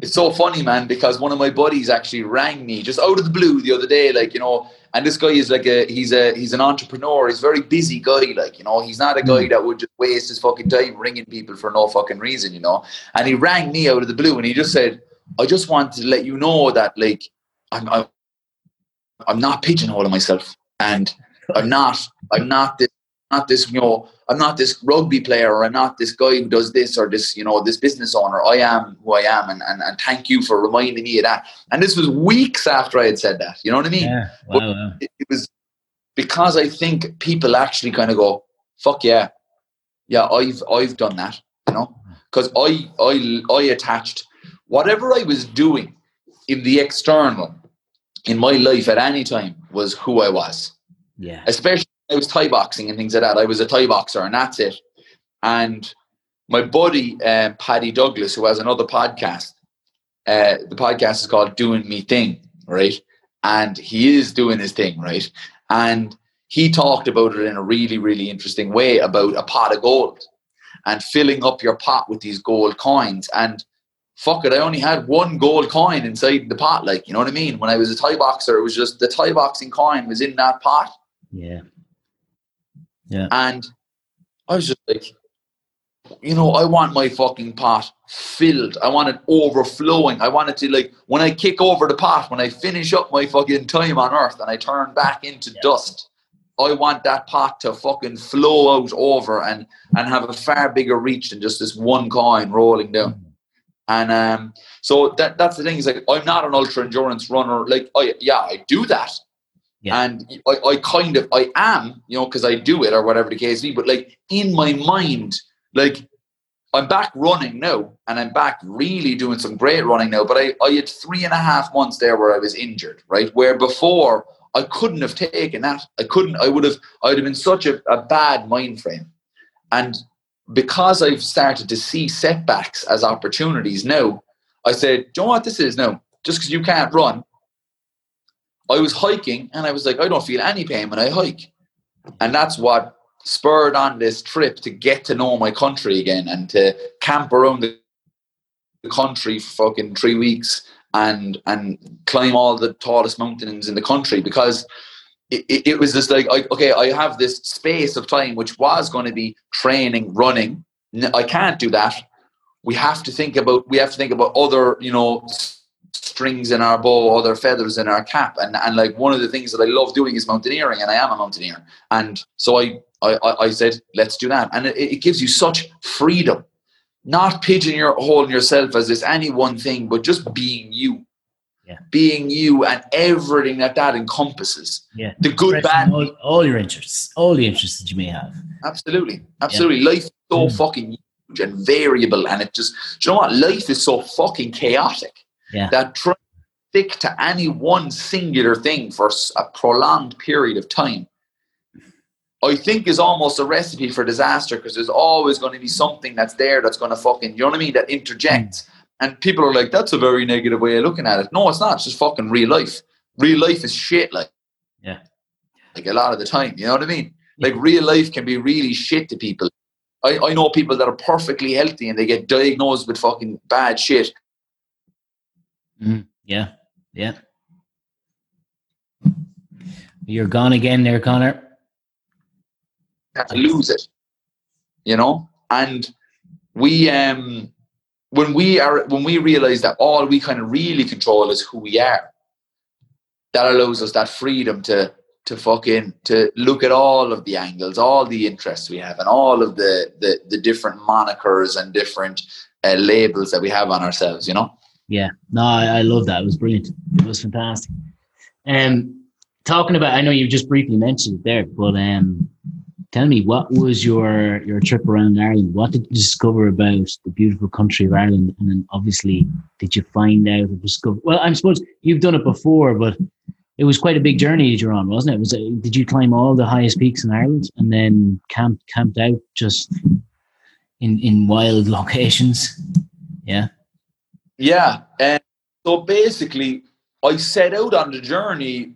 It's so funny, man, because one of my buddies actually rang me just out of the blue the other day, like you know, and this guy is like a he's a he's an entrepreneur. He's a very busy guy, like you know, he's not a guy mm. that would just waste his fucking time ringing people for no fucking reason, you know. And he rang me out of the blue, and he just said, "I just want to let you know that like I'm I'm, I'm not pigeonholing myself, and I'm not I'm not this not this, you know, I'm not this rugby player or I'm not this guy who does this or this, you know, this business owner. I am who I am. And, and, and thank you for reminding me of that. And this was weeks after I had said that. You know what I mean? Yeah. Wow, wow. It, it was because I think people actually kind of go, fuck yeah. Yeah, I've I've done that, you know? Because I I I attached whatever I was doing in the external in my life at any time was who I was. Yeah. Especially I was Thai boxing and things like that. I was a Thai boxer, and that's it. And my buddy um, Paddy Douglas, who has another podcast, uh, the podcast is called "Doing Me Thing," right? And he is doing his thing, right? And he talked about it in a really, really interesting way about a pot of gold and filling up your pot with these gold coins. And fuck it, I only had one gold coin inside the pot. Like, you know what I mean? When I was a Thai boxer, it was just the Thai boxing coin was in that pot. Yeah. Yeah. And I was just like, you know, I want my fucking pot filled. I want it overflowing. I want it to like when I kick over the pot, when I finish up my fucking time on earth and I turn back into yeah. dust, I want that pot to fucking flow out over and and have a far bigger reach than just this one coin rolling down. And um, so that that's the thing is like I'm not an ultra endurance runner. Like I yeah, I do that. Yeah. And I, I kind of I am, you know, because I do it or whatever the case be. But like in my mind, like I'm back running now, and I'm back really doing some great running now. But I, I had three and a half months there where I was injured, right? Where before I couldn't have taken that. I couldn't. I would have. I would have been such a, a bad mind frame, and because I've started to see setbacks as opportunities now, I said, "Do you know what this is now? Just because you can't run I was hiking and I was like, I don't feel any pain when I hike. And that's what spurred on this trip to get to know my country again and to camp around the country for fucking three weeks and and climb all the tallest mountains in the country because it, it, was just like I, okay I have this space of time which was going to be training running I can't do that we have to think about we have to think about other you know strings in our bow, other feathers in our cap. And, and like one of the things that I love doing is mountaineering, and I am a mountaineer. And so I, I, I said, let's do that. And it, it gives you such freedom, not pigeonholing yourself as this any one thing, but just being you. Yeah. Being you and everything that that encompasses. Yeah. The good, bad. All, all, your interests, all the interests that you may have. Absolutely. Absolutely. Yeah. Life is so mm. fucking huge and variable. And it just, you know what? Life is so fucking chaotic yeah. that try stick to any one singular thing for a prolonged period of time, I think is almost a recipe for disaster because there's always going to be something that's there that's going to fucking, you know what I mean, that interjects. Mm. And people are like, that's a very negative way of looking at it. No, it's not. It's just fucking real life. Real life is shit, like. Yeah. Like a lot of the time, you know what I mean? Like real life can be really shit to people. I, I know people that are perfectly healthy and they get diagnosed with fucking bad shit Mm, yeah, yeah. You're gone again there, Conor. To lose it, you know, and we um when we are when we realize that all we kind of really control is who we are, that allows us that freedom to to fucking to look at all of the angles, all the interests we have, and all of the the, the different monikers and different uh, labels that we have on ourselves. You know. Yeah. No, I, I love that. It was brilliant. It was fantastic. Um, talking about, I know you just briefly mentioned it there, but um, tell me what was your your trip around Ireland? What did you discover about the beautiful country of Ireland? And then obviously, did you find out or discover? Well, I suppose you've done it before, but it was quite a big journey that you're on, wasn't it? Was it, did you climb all the highest peaks in Ireland and then camped camped out just in in wild (laughs) locations? Yeah. Yeah. And so basically, I set out on the journey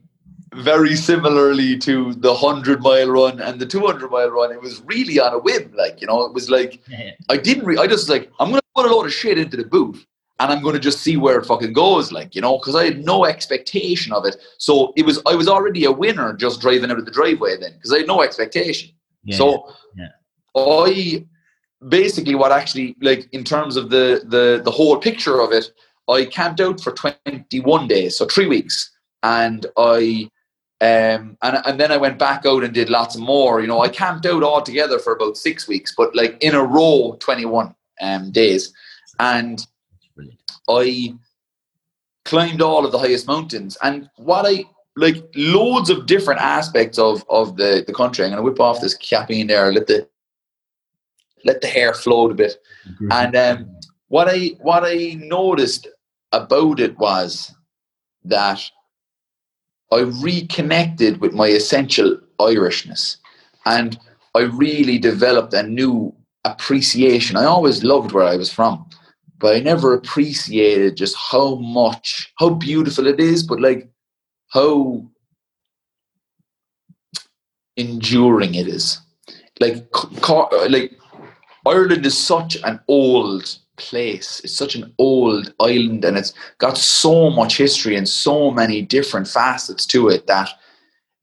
very similarly to the 100 mile run and the 200 mile run. It was really on a whim. Like, you know, it was like, (laughs) yeah. I didn't, re- I just like, I'm going to put a load of shit into the boot and I'm going to just see where it fucking goes. Like, you know, because I had no expectation of it. So it was, I was already a winner just driving out of the driveway then because I had no expectation. Yeah. So yeah. I basically what actually like in terms of the the the whole picture of it i camped out for 21 days so three weeks and i um, and, and then I went back out and did lots more. You know, I camped out all together for about six weeks, but like in a row, 21 um, days. And I climbed all of the highest mountains. And what I like, loads of different aspects of, of the, the country. I'm going to whip off this cappy in there, let the let the hair float a bit. Mm-hmm. And um, what I what I noticed about it was that I reconnected with my essential Irishness and I really developed a new appreciation. I always loved where I was from, but I never appreciated just how much, how beautiful it is, but like how enduring it is. Like, like Ireland is such an old place. It's such an old island and it's got so much history and so many different facets to it that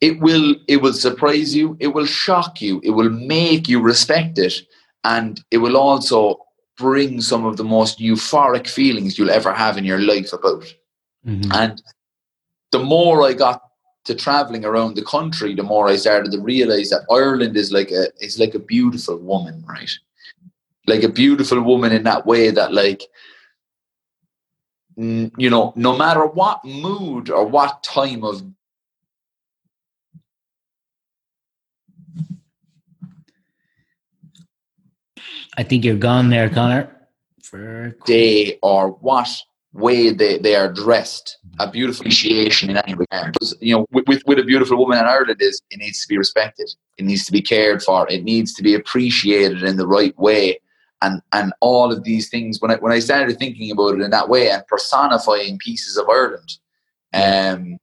it will it will surprise you, it will shock you, it will make you respect it, and it will also bring some of the most euphoric feelings you'll ever have in your life about. Mm-hmm. And the more I got to traveling around the country, the more I started to realize that Ireland is like a is like a beautiful woman, right? Like a beautiful woman in that way that like you know no matter what mood or what time of I think you're gone there, Conor. For day or what way they, they are dressed, a beautiful appreciation in any regard. You know, with, with, with a beautiful woman in Ireland is it needs to be respected. It needs to be cared for. It needs to be appreciated in the right way and and all of these things when I when I started thinking about it in that way and personifying pieces of Ireland, um,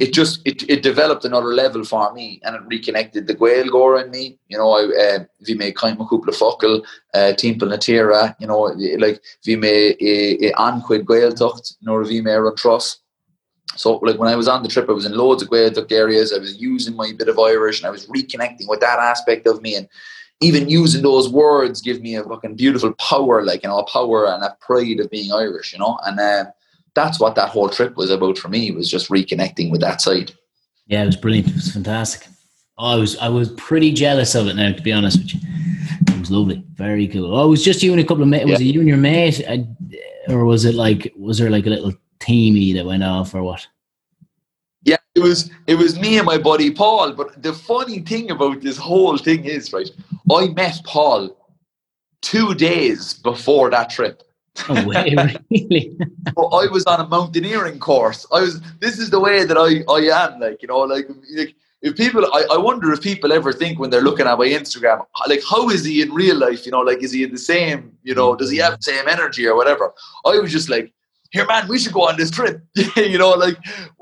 it just it, it developed another level for me and it reconnected the Gaeilgeoir in me. You know, I uh, vi me kaim cúpla focal uh, timppel na tira, you know, like vi me e, e anquid Gaeltacht nor vi me an trust. So like when I was on the trip, I was in loads of Gaeltacht areas. I was using my bit of Irish and I was reconnecting with that aspect of me and even using those words give me a fucking beautiful power, like you know, a power and a pride of being Irish, you know, and uh, that's what that whole trip was about for me. Was just reconnecting with that side. Yeah, it was brilliant. It was fantastic. Oh, I was I was pretty jealous of it now, to be honest with you. It was lovely, very cool. Oh, it was just you and a couple of mates. Was yeah. it you and your mate, or was it like was there like a little teamy that went off, or what? It was it was me and my buddy Paul. But the funny thing about this whole thing is, right? I met Paul two days before that trip. Oh, way, (laughs) really? I was on a mountaineering course. I was. This is the way that I I am. Like you know, like, like if people, I, I wonder if people ever think when they're looking at my Instagram, like how is he in real life? You know, like is he in the same? You know, does he have the same energy or whatever? I was just like, here, man, we should go on this trip. (laughs) you know, like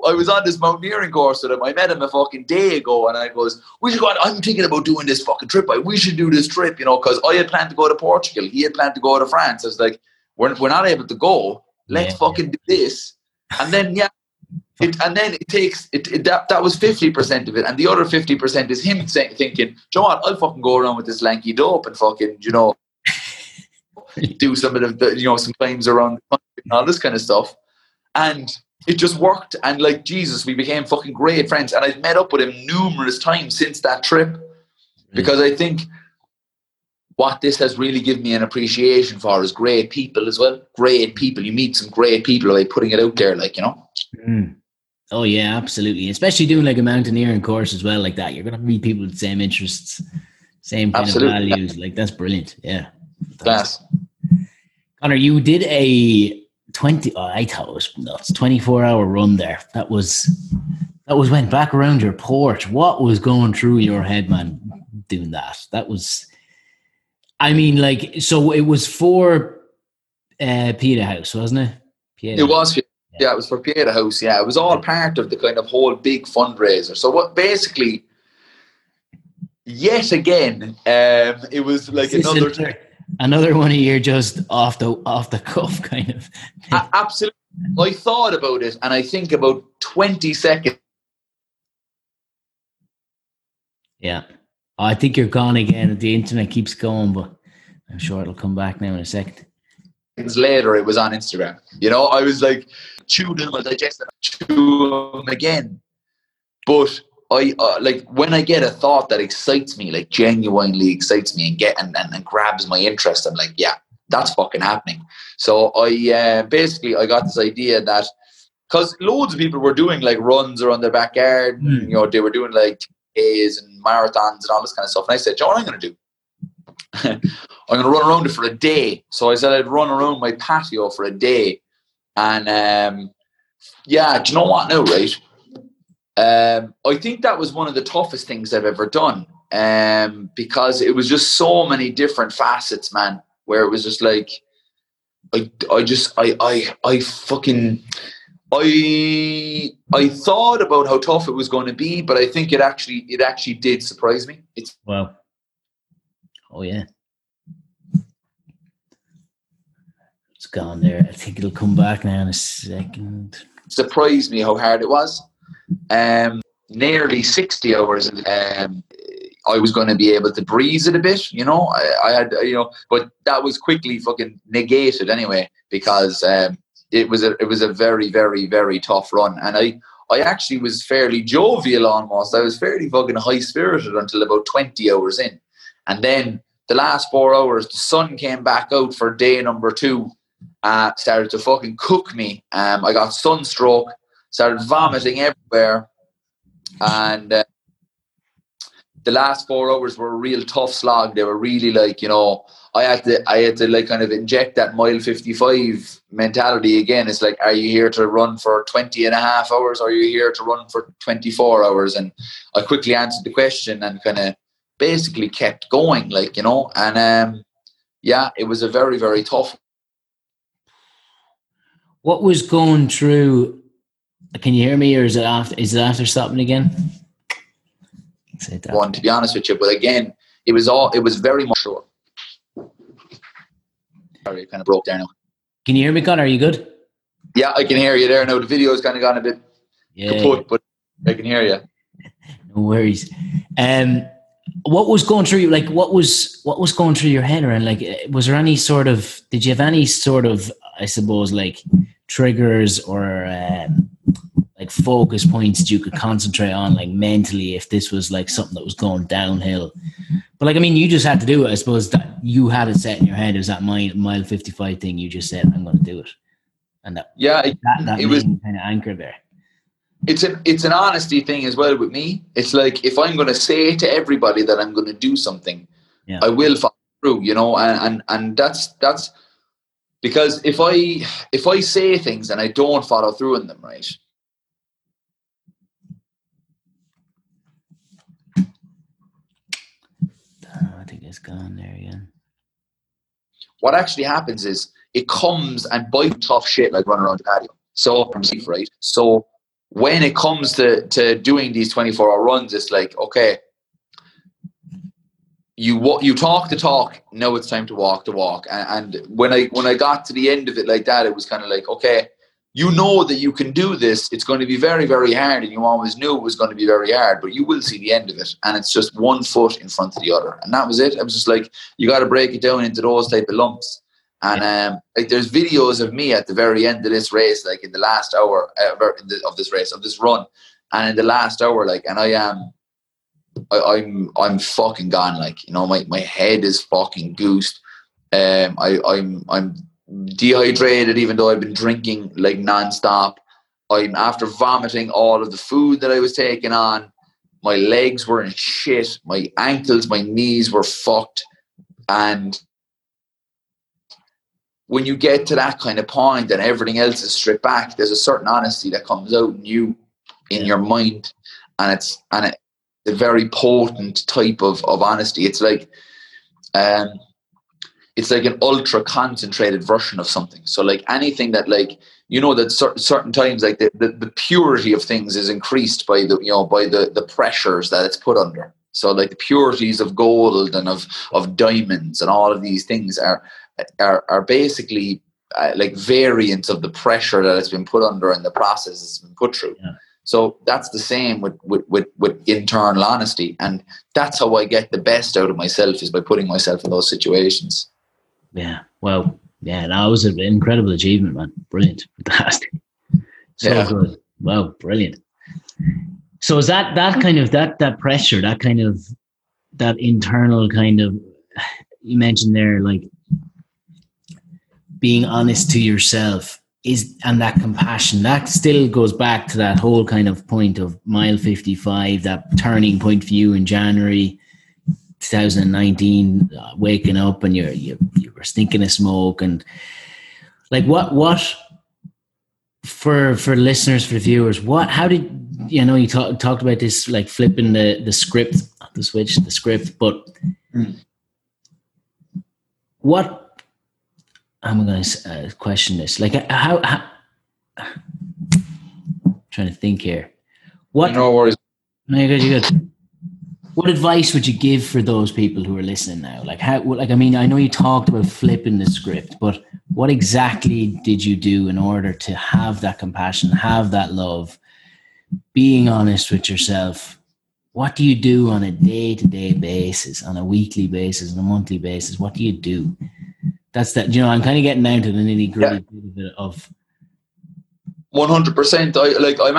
I was on this mountaineering course with him. I met him a fucking day ago, and I goes, we should go on. I'm thinking about doing this fucking trip. I, we should do this trip, you know, because I had planned to go to Portugal. He had planned to go to France. I was like, we're, we're not able to go. Let's yeah, fucking do this. And then, yeah, it, and then it takes it, it, that that was fifty percent of it, and the other fifty percent is him saying, thinking, "John, I'll fucking go around with this lanky dope and fucking, you know, (laughs) do some of the, you know some claims around the country and all this kind of stuff, and it just worked. And like Jesus, we became fucking great friends, and I've met up with him numerous times since that trip because I think what this has really given me an appreciation for is great people as well. Great people. You meet some great people by putting it out there, like, you know. Mm. Oh yeah, absolutely. Especially doing like a mountaineering course as well, like that. You're gonna meet people with the same interests, same kind absolutely. of values. Like that's brilliant. Yeah. Class. Conor, you did a twenty. Oh, I thought it was nuts. Twenty four hour run there. That was that was went back around your porch. What was going through your head, man? Doing that. That was I mean, like, so it was for uh, House, wasn't it? Pieta. It was. Yeah, it was for Pieta House. Yeah, it was all part of the kind of whole big fundraiser. So what basically, yet again, um, it was like another another, one of your just off the off the cuff kind of. absolutely, I thought about it, and I think about twenty seconds. Yeah. I think you're gone again. The internet keeps going, but I'm sure it'll come back now in a second. Later, it was on Instagram. You know, I was like, chewed them, I digested, chew them again. But I uh, like when I get a thought that excites me, like genuinely excites me, and get and, and, and grabs my interest. I'm like, yeah, that's fucking happening. So I uh, basically I got this idea that because loads of people were doing like runs around their backyard, mm. you know, they were doing like A's and marathons and all this kind of stuff. And I said, John, what I'm going to do? (laughs) I'm going to run around it for a day. So I said I'd run around my patio for a day. And um, yeah, do you know what now, right? Um, I think that was one of the toughest things I've ever done um, because it was just so many different facets, man, where it was just like, I, I just, I, I, I fucking, I I thought about how tough it was going to be, but I think it actually it actually did surprise me. It's wow. Oh yeah. It's gone there. I think it'll come back now in a second. Surprised me how hard it was. Um, nearly sixty hours. Um, I was going to be able to breeze it a bit, you know. I, I had, you know, but that was quickly fucking negated anyway because um, it was a it was a very very very tough run, and I I actually was fairly jovial almost. I was fairly fucking high spirited until about twenty hours in, and then the last four hours, the sun came back out for day number two. Uh, started to fucking cook me. Um, I got sunstroke, started vomiting everywhere, and uh, the last four hours were a real tough slog. They were really like you know I had to I had to like kind of inject that mile 55 mentality again. It's like, are you here to run for 20 and a half hours or are you here to run for 24 hours? And I quickly answered the question and kind of basically kept going, like, you know, and um, yeah, it was a very, very tough. What was going through? Can you hear me or is it after, is it after stopping again? One, to be honest with you, but again, it was all, it was very much sure Sorry, it kind of broke there now. Can you hear me, Conor? Are you good? Yeah, I can hear you there now. The video's kind of gone a bit yeah, kaput, but I can hear you. no worries. Um, what was going through you? Like, what was what was going through your head around? Like, was there any sort of? Did you have any sort of? I suppose like triggers or um, like focus points that you could concentrate on, like mentally, if this was like something that was going downhill. But like, I mean, you just had to do it. I suppose that you had it set in your head. It was that mile, mile 55 thing. You just said, I'm going to do it. And that, yeah, it, that, that it was kind of anchor there. It's an, it's an honesty thing as well with me. It's like, if I'm going to say to everybody that I'm going to do something, yeah. I will follow through, you know, and, and, and that's, that's because if I, if I say things and I don't follow through in them, right, is gone there again. What actually happens is it comes and bites off shit like running around the patio. So from safe, right? So when it comes to to doing these 24 hour runs, it's like, okay, you what you talk the talk, now it's time to walk the walk. And, and when I when I got to the end of it like that, it was kind of like, okay, you know that you can do this. It's going to be very, very hard, and you always knew it was going to be very hard, but you will see the end of it. And it's just one foot in front of the other. And that was it. I was just like, you got to break it down into those type of lumps. And um, like there's videos of me at the very end of this race, like in the last hour of this race of this run, and in the last hour, like, and I am, I, I'm I'm fucking gone. Like you know, my, my head is fucking goosed. Um, I I'm I'm dehydrated, even though I've been drinking like nonstop. I'm after vomiting all of the food that I was taking on. My legs were in shit. My ankles, my knees were fucked. And when you get to that kind of point and everything else is stripped back, there's a certain honesty that comes out in you, in your mind, and it's and it, a very potent type of of honesty. It's like, um, it's like an ultra concentrated version of something. So like anything that like you know that certain certain times like the, the, the purity of things is increased by the you know by the the pressures that it's put under. So like the purities of gold and of of diamonds and all of these things are are are basically uh, like variants of the pressure that it's been put under and the process it's been put through. Yeah. So that's the same with, with, with, with, internal honesty. And that's how I get the best out of myself is by putting myself in those situations. Yeah. Well, yeah, that was an incredible achievement, man. Brilliant. (laughs) Fantastic. So yeah. good. Wow, brilliant. So is that that kind of that that pressure, that kind of that internal kind of (sighs) you mentioned there, like being honest to yourself is and that compassion that still goes back to that whole kind of point of mile 55 that turning point for you in january 2019 uh, waking up and you're you, were stinking of smoke. And like what what for for listeners for viewers what how did you know you talk, talked about this like flipping the the script the switch the script but mm. what i'm going to uh, question this. Like how, how trying to think here. What no worries no you're good you're good what advice would you give for those people who are listening now? Like how like I mean, I know you talked about flipping the script, but what exactly did you do in order to have that compassion, have that love, being honest with yourself? What do you do on a day-to-day basis, on a weekly basis, on a monthly basis? What do you do? That's that. You know, I'm kind of getting down to the nitty-gritty yeah. of. One hundred percent. I like. I'm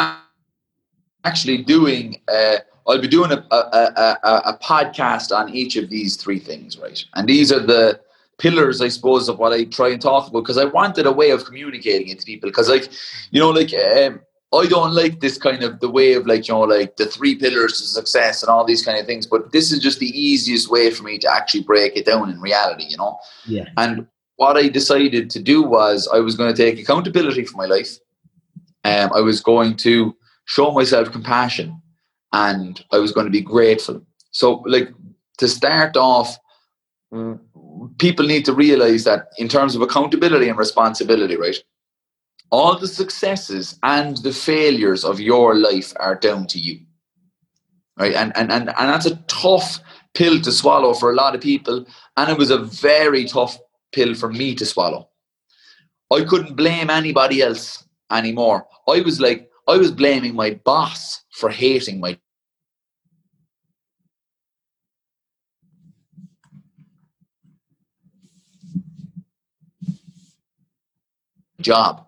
actually doing. Uh, I'll be doing a, a, a, a, podcast on each of these three things, right? And these are the pillars, I suppose, of what I try and talk about because I wanted a way of communicating it to people. Because, like, you know, like, um, I don't like this kind of the way of like, you know, like the three pillars to success and all these kind of things. But this is just the easiest way for me to actually break it down in reality, you know? Yeah. And what I decided to do was I was going to take accountability for my life. Um, I was going to show myself compassion and I was going to be grateful. So, like to start off, people need to realize that in terms of accountability and responsibility, right? All the successes and the failures of your life are down to you, right? And and and and that's a tough pill to swallow for a lot of people, and it was a very tough pill for me to swallow. I couldn't blame anybody else anymore. I was like, I was blaming my boss for hating my job.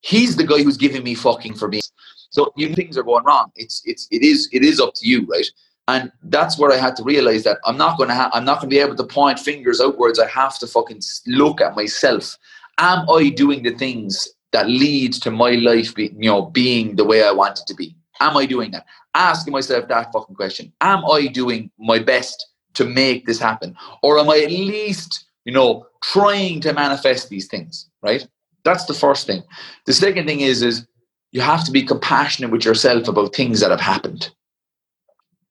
He's the guy who's giving me fucking for being. So you things are going wrong. It's it's it is it is up to you, right? And that's where I had to realize that I'm not to ha- I'm not to be able to point fingers outwards. I have to fucking look at myself. Am I doing the things that lead to my life, be, you know, being the way I want it to be? Am I doing that? Asking myself that fucking question. Am I doing my best to make this happen, or am I at least, you know, trying to manifest these things? Right? That's the first thing. The second thing is is you have to be compassionate with yourself about things that have happened.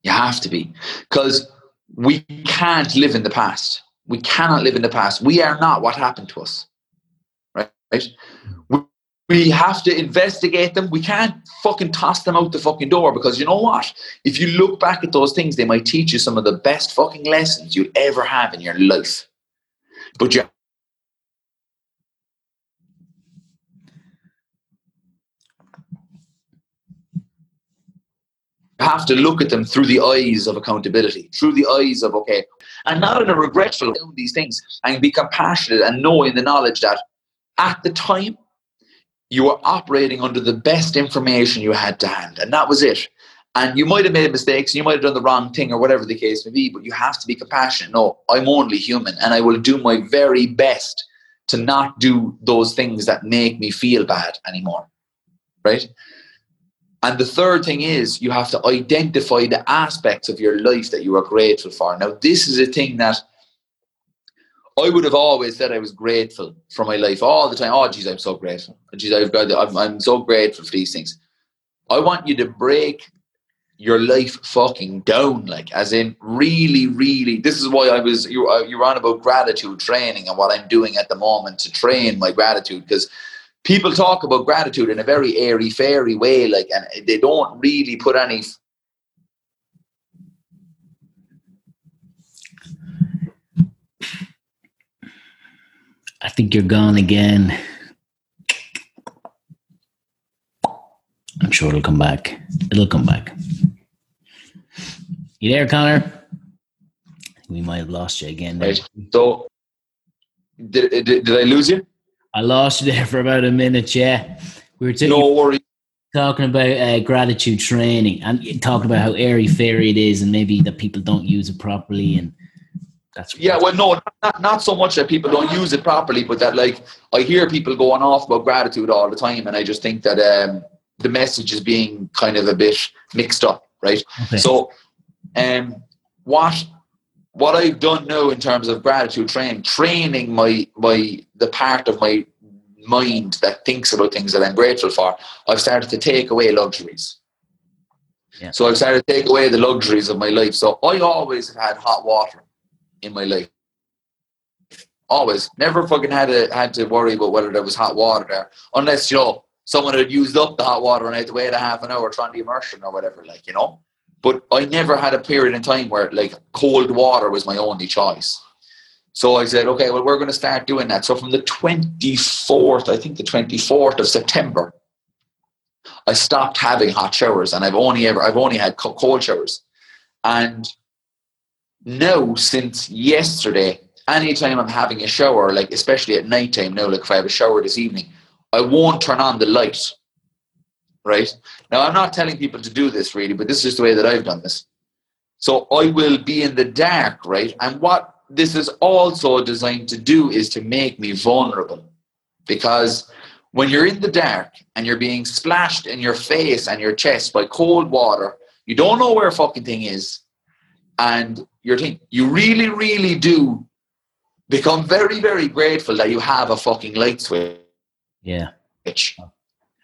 You have to be because we can't live in the past. We cannot live in the past. We are not what happened to us. Right? We, we have to investigate them. We can't fucking toss them out the fucking door because you know what? If you look back at those things, they might teach you some of the best fucking lessons you'll ever have in your life. But you have to look at them through the eyes of accountability, through the eyes of, okay, and not in a regretful these things, and be compassionate and knowing the knowledge that at the time you were operating under the best information you had to hand, and that was it. And you might have made mistakes, you might have done the wrong thing, or whatever the case may be, but you have to be compassionate. No, I'm only human, and I will do my very best to not do those things that make me feel bad anymore. Right? And the third thing is you have to identify the aspects of your life that you are grateful for. Now, this is a thing that I would have always said I was grateful for my life all the time. Oh, geez, I'm so grateful. Geez, I've got, I'm, I'm so grateful for these things. I want you to break your life fucking down, like, as in really, really. This is why I was you. Uh, you're on about gratitude training and what I'm doing at the moment to train my gratitude because people talk about gratitude in a very airy fairy way, like, and they don't really put any. I think you're gone again. I'm sure it'll come back. It'll come back. You there, Conor? We might have lost you again. Right. So, did, did, did I lose you? I lost you there for about a minute. Yeah, we were t- no worries. talking about uh, gratitude training and talking about how airy fairy it is, and maybe that people don't use it properly, and that's yeah. Well, no, not not so much that people don't use it properly, but that like I hear people going off about gratitude all the time, and I just think that um, the message is being kind of a bit mixed up, right? Okay. So, um, what what I've done now in terms of gratitude training, training my my the part of my mind that thinks about things that I'm grateful for, I've started to take away luxuries. Yeah. So I've started to take away the luxuries of my life. So I always have had hot water in my life. Always. Never fucking had to had to worry about whether there was hot water there. Unless, you know, someone had used up the hot water and I had to wait a half an hour trying to immersion or whatever, like, you know. But I never had a period in time where like cold water was my only choice. So I said, okay, well, we're going to start doing that. So from the 24th, I think the 24th of September, I stopped having hot showers and I've only ever, I've only had cold showers. And now since yesterday, anytime I'm having a shower, like especially at nighttime now, like if I have a shower this evening, I won't turn on the light right? Now, I'm not telling people to do this really, but this is the way that I've done this. So I will be in the dark, right? And what this is also designed to do is to make me vulnerable. Because when you're in the dark and you're being splashed in your face and your chest by cold water, you don't know where a fucking thing is. And you're thinking, you really, really do become very, very grateful that you have a fucking light switch. Yeah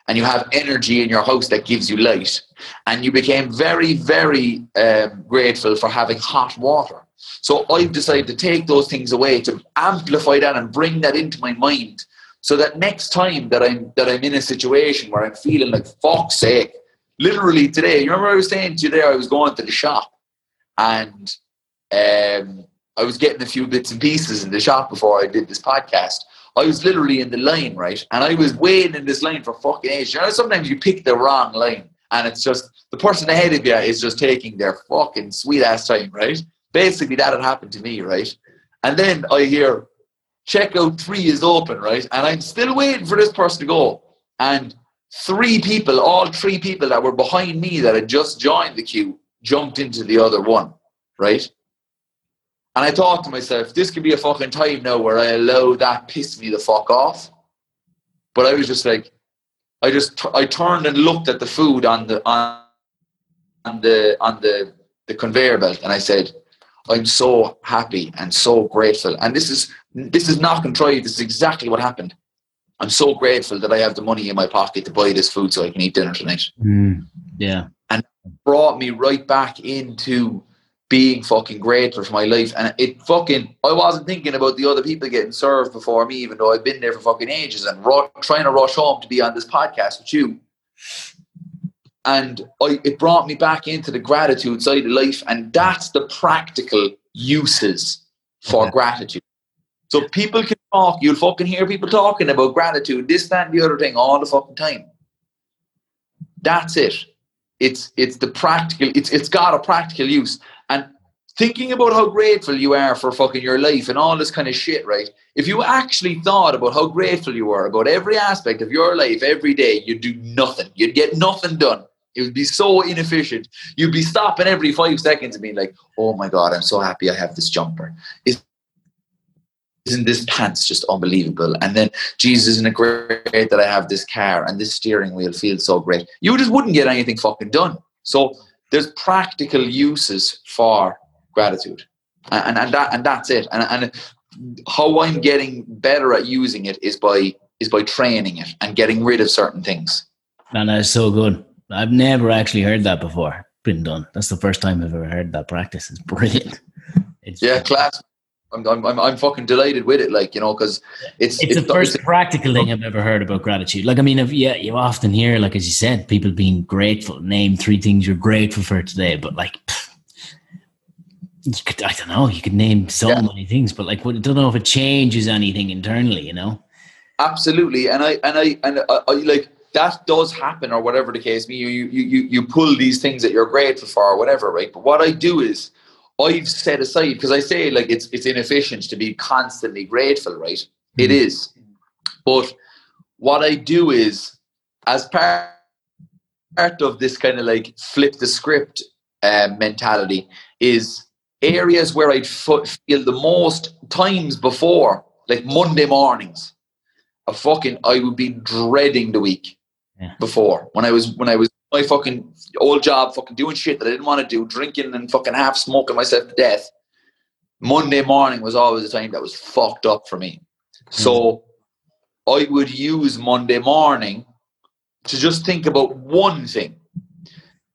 and you have energy in your house that gives you light. And you became very, very um, grateful for having hot water. So I've decided to take those things away to amplify that and bring that into my mind, so that next time that I'm that I'm in a situation where I'm feeling like fuck's sake, literally today. You remember I was saying to you there, I was going to the shop, and um, I was getting a few bits and pieces in the shop before I did this podcast, I was literally in the line, right? And I was waiting in this line for fucking ages. You know, sometimes you pick the wrong line and it's just the person ahead of you is just taking their fucking sweet ass time, right? Basically, that had happened to me, right? And then I hear checkout three is open, right? And I'm still waiting for this person to go. And three people, all three people that were behind me that had just joined the queue, jumped into the other one, right? And I thought to myself, this could be a fucking time now where I allow that piss me the fuck off. But I was just like, I just I turned and looked at the food on the on, on the on the the conveyor belt, and I said, I'm so happy and so grateful. And this is this is not contrived. This is exactly what happened. I'm so grateful that I have the money in my pocket to buy this food so I can eat dinner tonight. Mm, yeah, and brought me right back into being fucking grateful for my life. And it fucking, I wasn't thinking about the other people getting served before me, even though I've been there for fucking ages and ru- trying to rush home to be on this podcast with you. And I, it brought me back into the gratitude side of life. And that's the practical uses for okay. gratitude. So people can talk, you'll fucking hear people talking about gratitude, this, that, and the other thing all the fucking time. That's it. It's it's the practical, it's it's got a practical use. Thinking about how grateful you are for fucking your life and all this kind of shit, right? If you actually thought about how grateful you are about every aspect of your life every day, you'd do nothing. You'd get nothing done. It would be so inefficient. You'd be stopping every five seconds and being like, oh my God, I'm so happy I have this jumper. Is isn't this pants just unbelievable? And then, Jesus, isn't it great that I have this car and this steering wheel feels so great? You just wouldn't get anything fucking done. So there's practical uses for gratitude. And, and, that, and that's it. And, and how I'm getting better at using it is by is by training it and getting rid of certain things. And that's so good. I've never actually heard that before. Been done. That's the first time I've ever heard that practice. It's brilliant. (laughs) It's yeah, class. I'm, I'm, I'm fucking delighted with it, like you know, because it's it's, it's the first it's, practical thing I've ever heard about gratitude. Like, I mean, if, yeah, you often hear, like as you said, people being grateful. Name three things you're grateful for today, but like, you could, I don't know, you could name so yeah. many things, but like, I don't know if it changes anything internally, you know. Absolutely, and I and I and I, I like that does happen, or whatever the case may. You you you you pull these things that you're grateful for, or whatever, right? But what I do is I've set aside because I say like it's it's inefficient to be constantly grateful, right? Mm-hmm. It is. But what I do is as part part of this kind of like flip the script uh, mentality is areas where I'd f- feel the most times before, like Monday mornings. I fucking I would be dreading the week yeah. before when I was when I was my fucking old job, fucking doing shit that I didn't want to do, drinking and fucking half smoking myself to death. Monday morning was always the time that was fucked up for me. Mm-hmm. So I would use Monday morning to just think about one thing.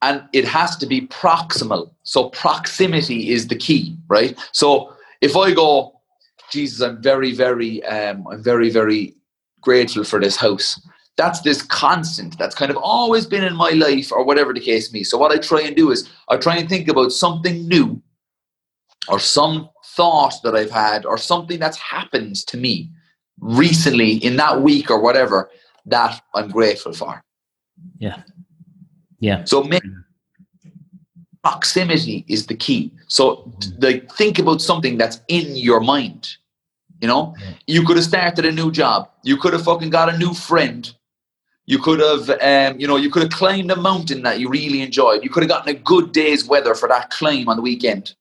And it has to be proximal. So proximity is the key, right? So if I go, Jesus, I'm very, very, um, I'm very, very grateful for this house that's this constant that's kind of always been in my life or whatever the case may be. So what I try and do is I try and think about something new or some thought that I've had or something that's happened to me recently in that week or whatever that I'm grateful for. Yeah. Yeah. So proximity is the key. So like think about something that's in your mind. You know, yeah. you could have started a new job. You could have fucking got a new friend you could have, um, you know, you could have climbed a mountain that you really enjoyed. You could have gotten a good day's weather for that climb on the weekend.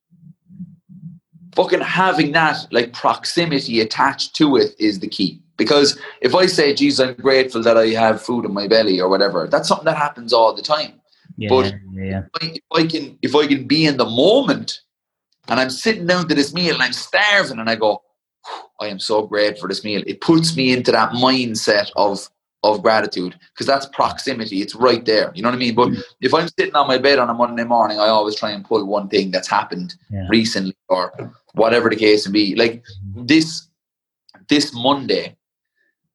Fucking having that like proximity attached to it is the key. Because if I say, "Jesus, I'm grateful that I have food in my belly" or whatever, that's something that happens all the time. Yeah, but yeah. If, I, if I can, if I can be in the moment, and I'm sitting down to this meal and I'm starving, and I go, "I am so grateful for this meal," it puts me into that mindset of of gratitude because that's proximity. It's right there. You know what I mean? But mm. if I'm sitting on my bed on a Monday morning, I always try and pull one thing that's happened yeah. recently or whatever the case may be. Like this, this Monday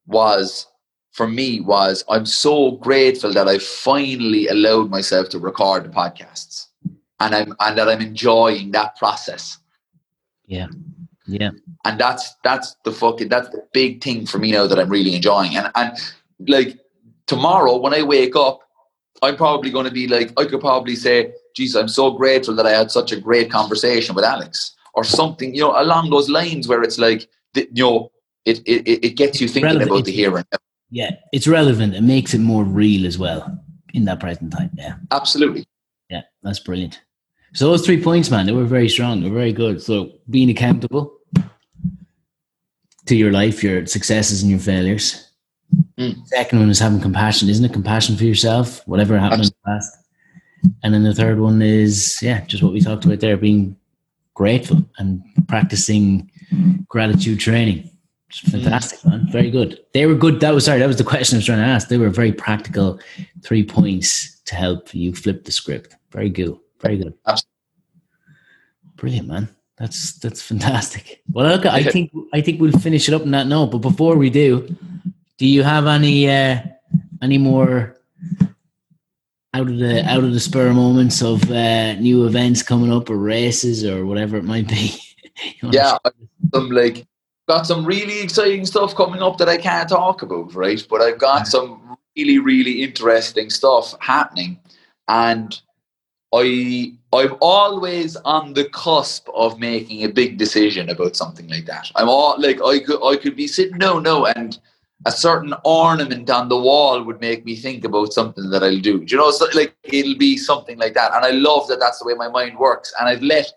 was for me was I'm so grateful that I finally allowed myself to record the podcasts, and I'm and that I'm enjoying that process. Yeah. Yeah. And that's that's the fucking that's the big thing for me now that I'm really enjoying. And and like tomorrow when I wake up, I'm probably going to be like, I could probably say, geez, I'm so grateful that I had such a great conversation with Alex or something, you know, along those lines where it's like, you know, it, it, it gets you thinking relevant. about the here and now. Yeah, it's relevant. It makes it more real as well in that present time. Yeah. Absolutely. Yeah, that's brilliant. So those three points, man, they were very strong. They were very good. So being accountable to your life, your successes and your failures Mm. Second one is having compassion, isn't it? Compassion for yourself, whatever happened Absolutely. in the past. And then the third one is, yeah, just what we talked about there, being grateful and practicing gratitude training. Fantastic, mm. man. Very good. They were good. That was sorry, that was the question I was trying to ask. They were very practical three points to help you flip the script. Very good. Very good. Absolutely. Brilliant, man. That's that's fantastic. Well, look, I think I think we'll finish it up on that note. But before we do, do you have any uh, any more out of the out of the spur moments of uh, new events coming up or races or whatever it might be? (laughs) yeah, some like got some really exciting stuff coming up that I can't talk about, right? But I've got some really really interesting stuff happening, and I I'm always on the cusp of making a big decision about something like that. I'm all like I could I could be sitting no no and a certain ornament on the wall would make me think about something that I'll do. Do you know, so like it'll be something like that, and I love that that's the way my mind works. And I've let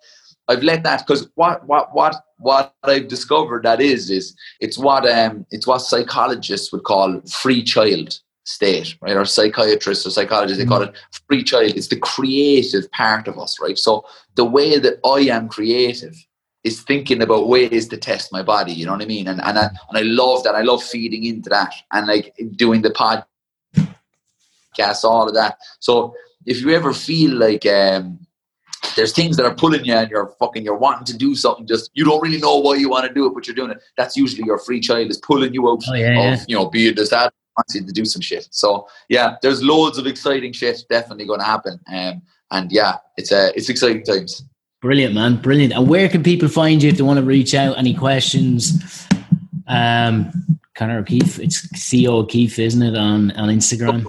I've let that because what what what what I've discovered that is is it's what um it's what psychologists would call free child state, right? Or psychiatrists or psychologists, they call it free child. It's the creative part of us, right? So the way that I am creative is thinking about ways to test my body, you know what I mean? And and I, and I love that. I love feeding into that and like doing the podcast, all of that. So if you ever feel like um there's things that are pulling you and you're fucking you're wanting to do something just you don't really know why you want to do it but you're doing it that's usually your free child is pulling you out Oh, yeah, of yeah. you know be it as that wants you to do some shit so yeah there's loads of exciting shit definitely going to happen um, and yeah it's uh, it's exciting times Brilliant, man. Brilliant. And where can people find you if they want to reach out? Any questions? Um, Conor O'Keeffe. It's CO O'Keeffe, isn't it, on, on Instagram?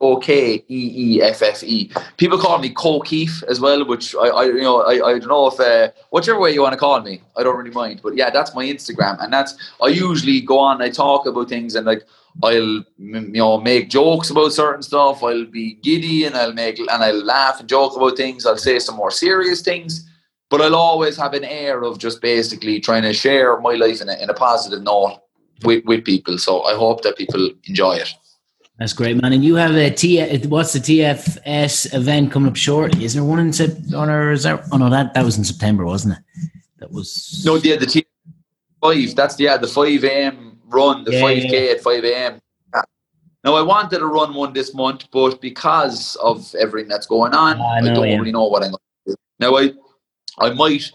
O K E E F F E. People call me Cokeef as well, which I, I you know I, I don't know if uh, whichever way you want to call me, I don't really mind. But yeah, that's my Instagram, and that's I usually go on. I talk about things, and like I'll you know make jokes about certain stuff. I'll be giddy, and I'll make and I'll laugh and joke about things. I'll say some more serious things, but I'll always have an air of just basically trying to share my life in a, in a positive note with, with people. So I hope that people enjoy it. That's great, man. And you have a T. Uh, what's the TFS event coming up shortly? Is there one in September? Is that? Oh no, that that was in September, wasn't it? That was. No, yeah, the T five. That's the yeah, the five a.m. run, the Yeah, five k at five a.m. Uh, now I wanted to run one this month, but because of everything that's going on, ah, I I, don't yeah. really know what I'm going to do. Now I, I might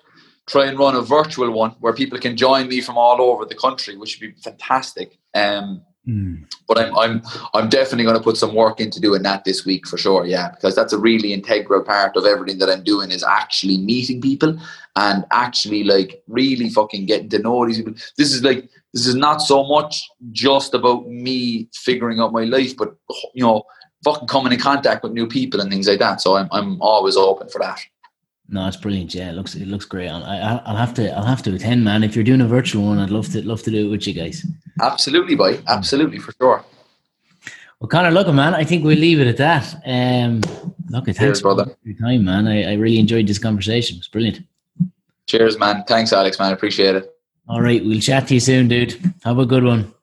try and run a virtual one where people can join me from all over the country, which would be fantastic. Um, Hmm. but I'm I'm I'm definitely going to put some work into doing that this week for sure. Yeah, because that's a really integral part of everything that I'm doing is actually meeting people and actually like really fucking getting to know these people. This is like this is not so much just about me figuring out my life, but you know, fucking coming in contact with new people and things like that. So I'm I'm always open for that. No, it's brilliant. Yeah, it looks it looks great. I, I, I'll have to I'll have to attend, man. If you're doing a virtual one, I'd love to love to do it with you guys. Absolutely, boy. Absolutely for sure. Well, Conor, look, man, I think we'll leave it at that. Um, look, thanks Cheers, for brother. your time, man. I, I really enjoyed this conversation. It was brilliant. Cheers, man. Thanks, Alex, man. Appreciate it. All right, we'll chat to you soon, dude. Have a good one.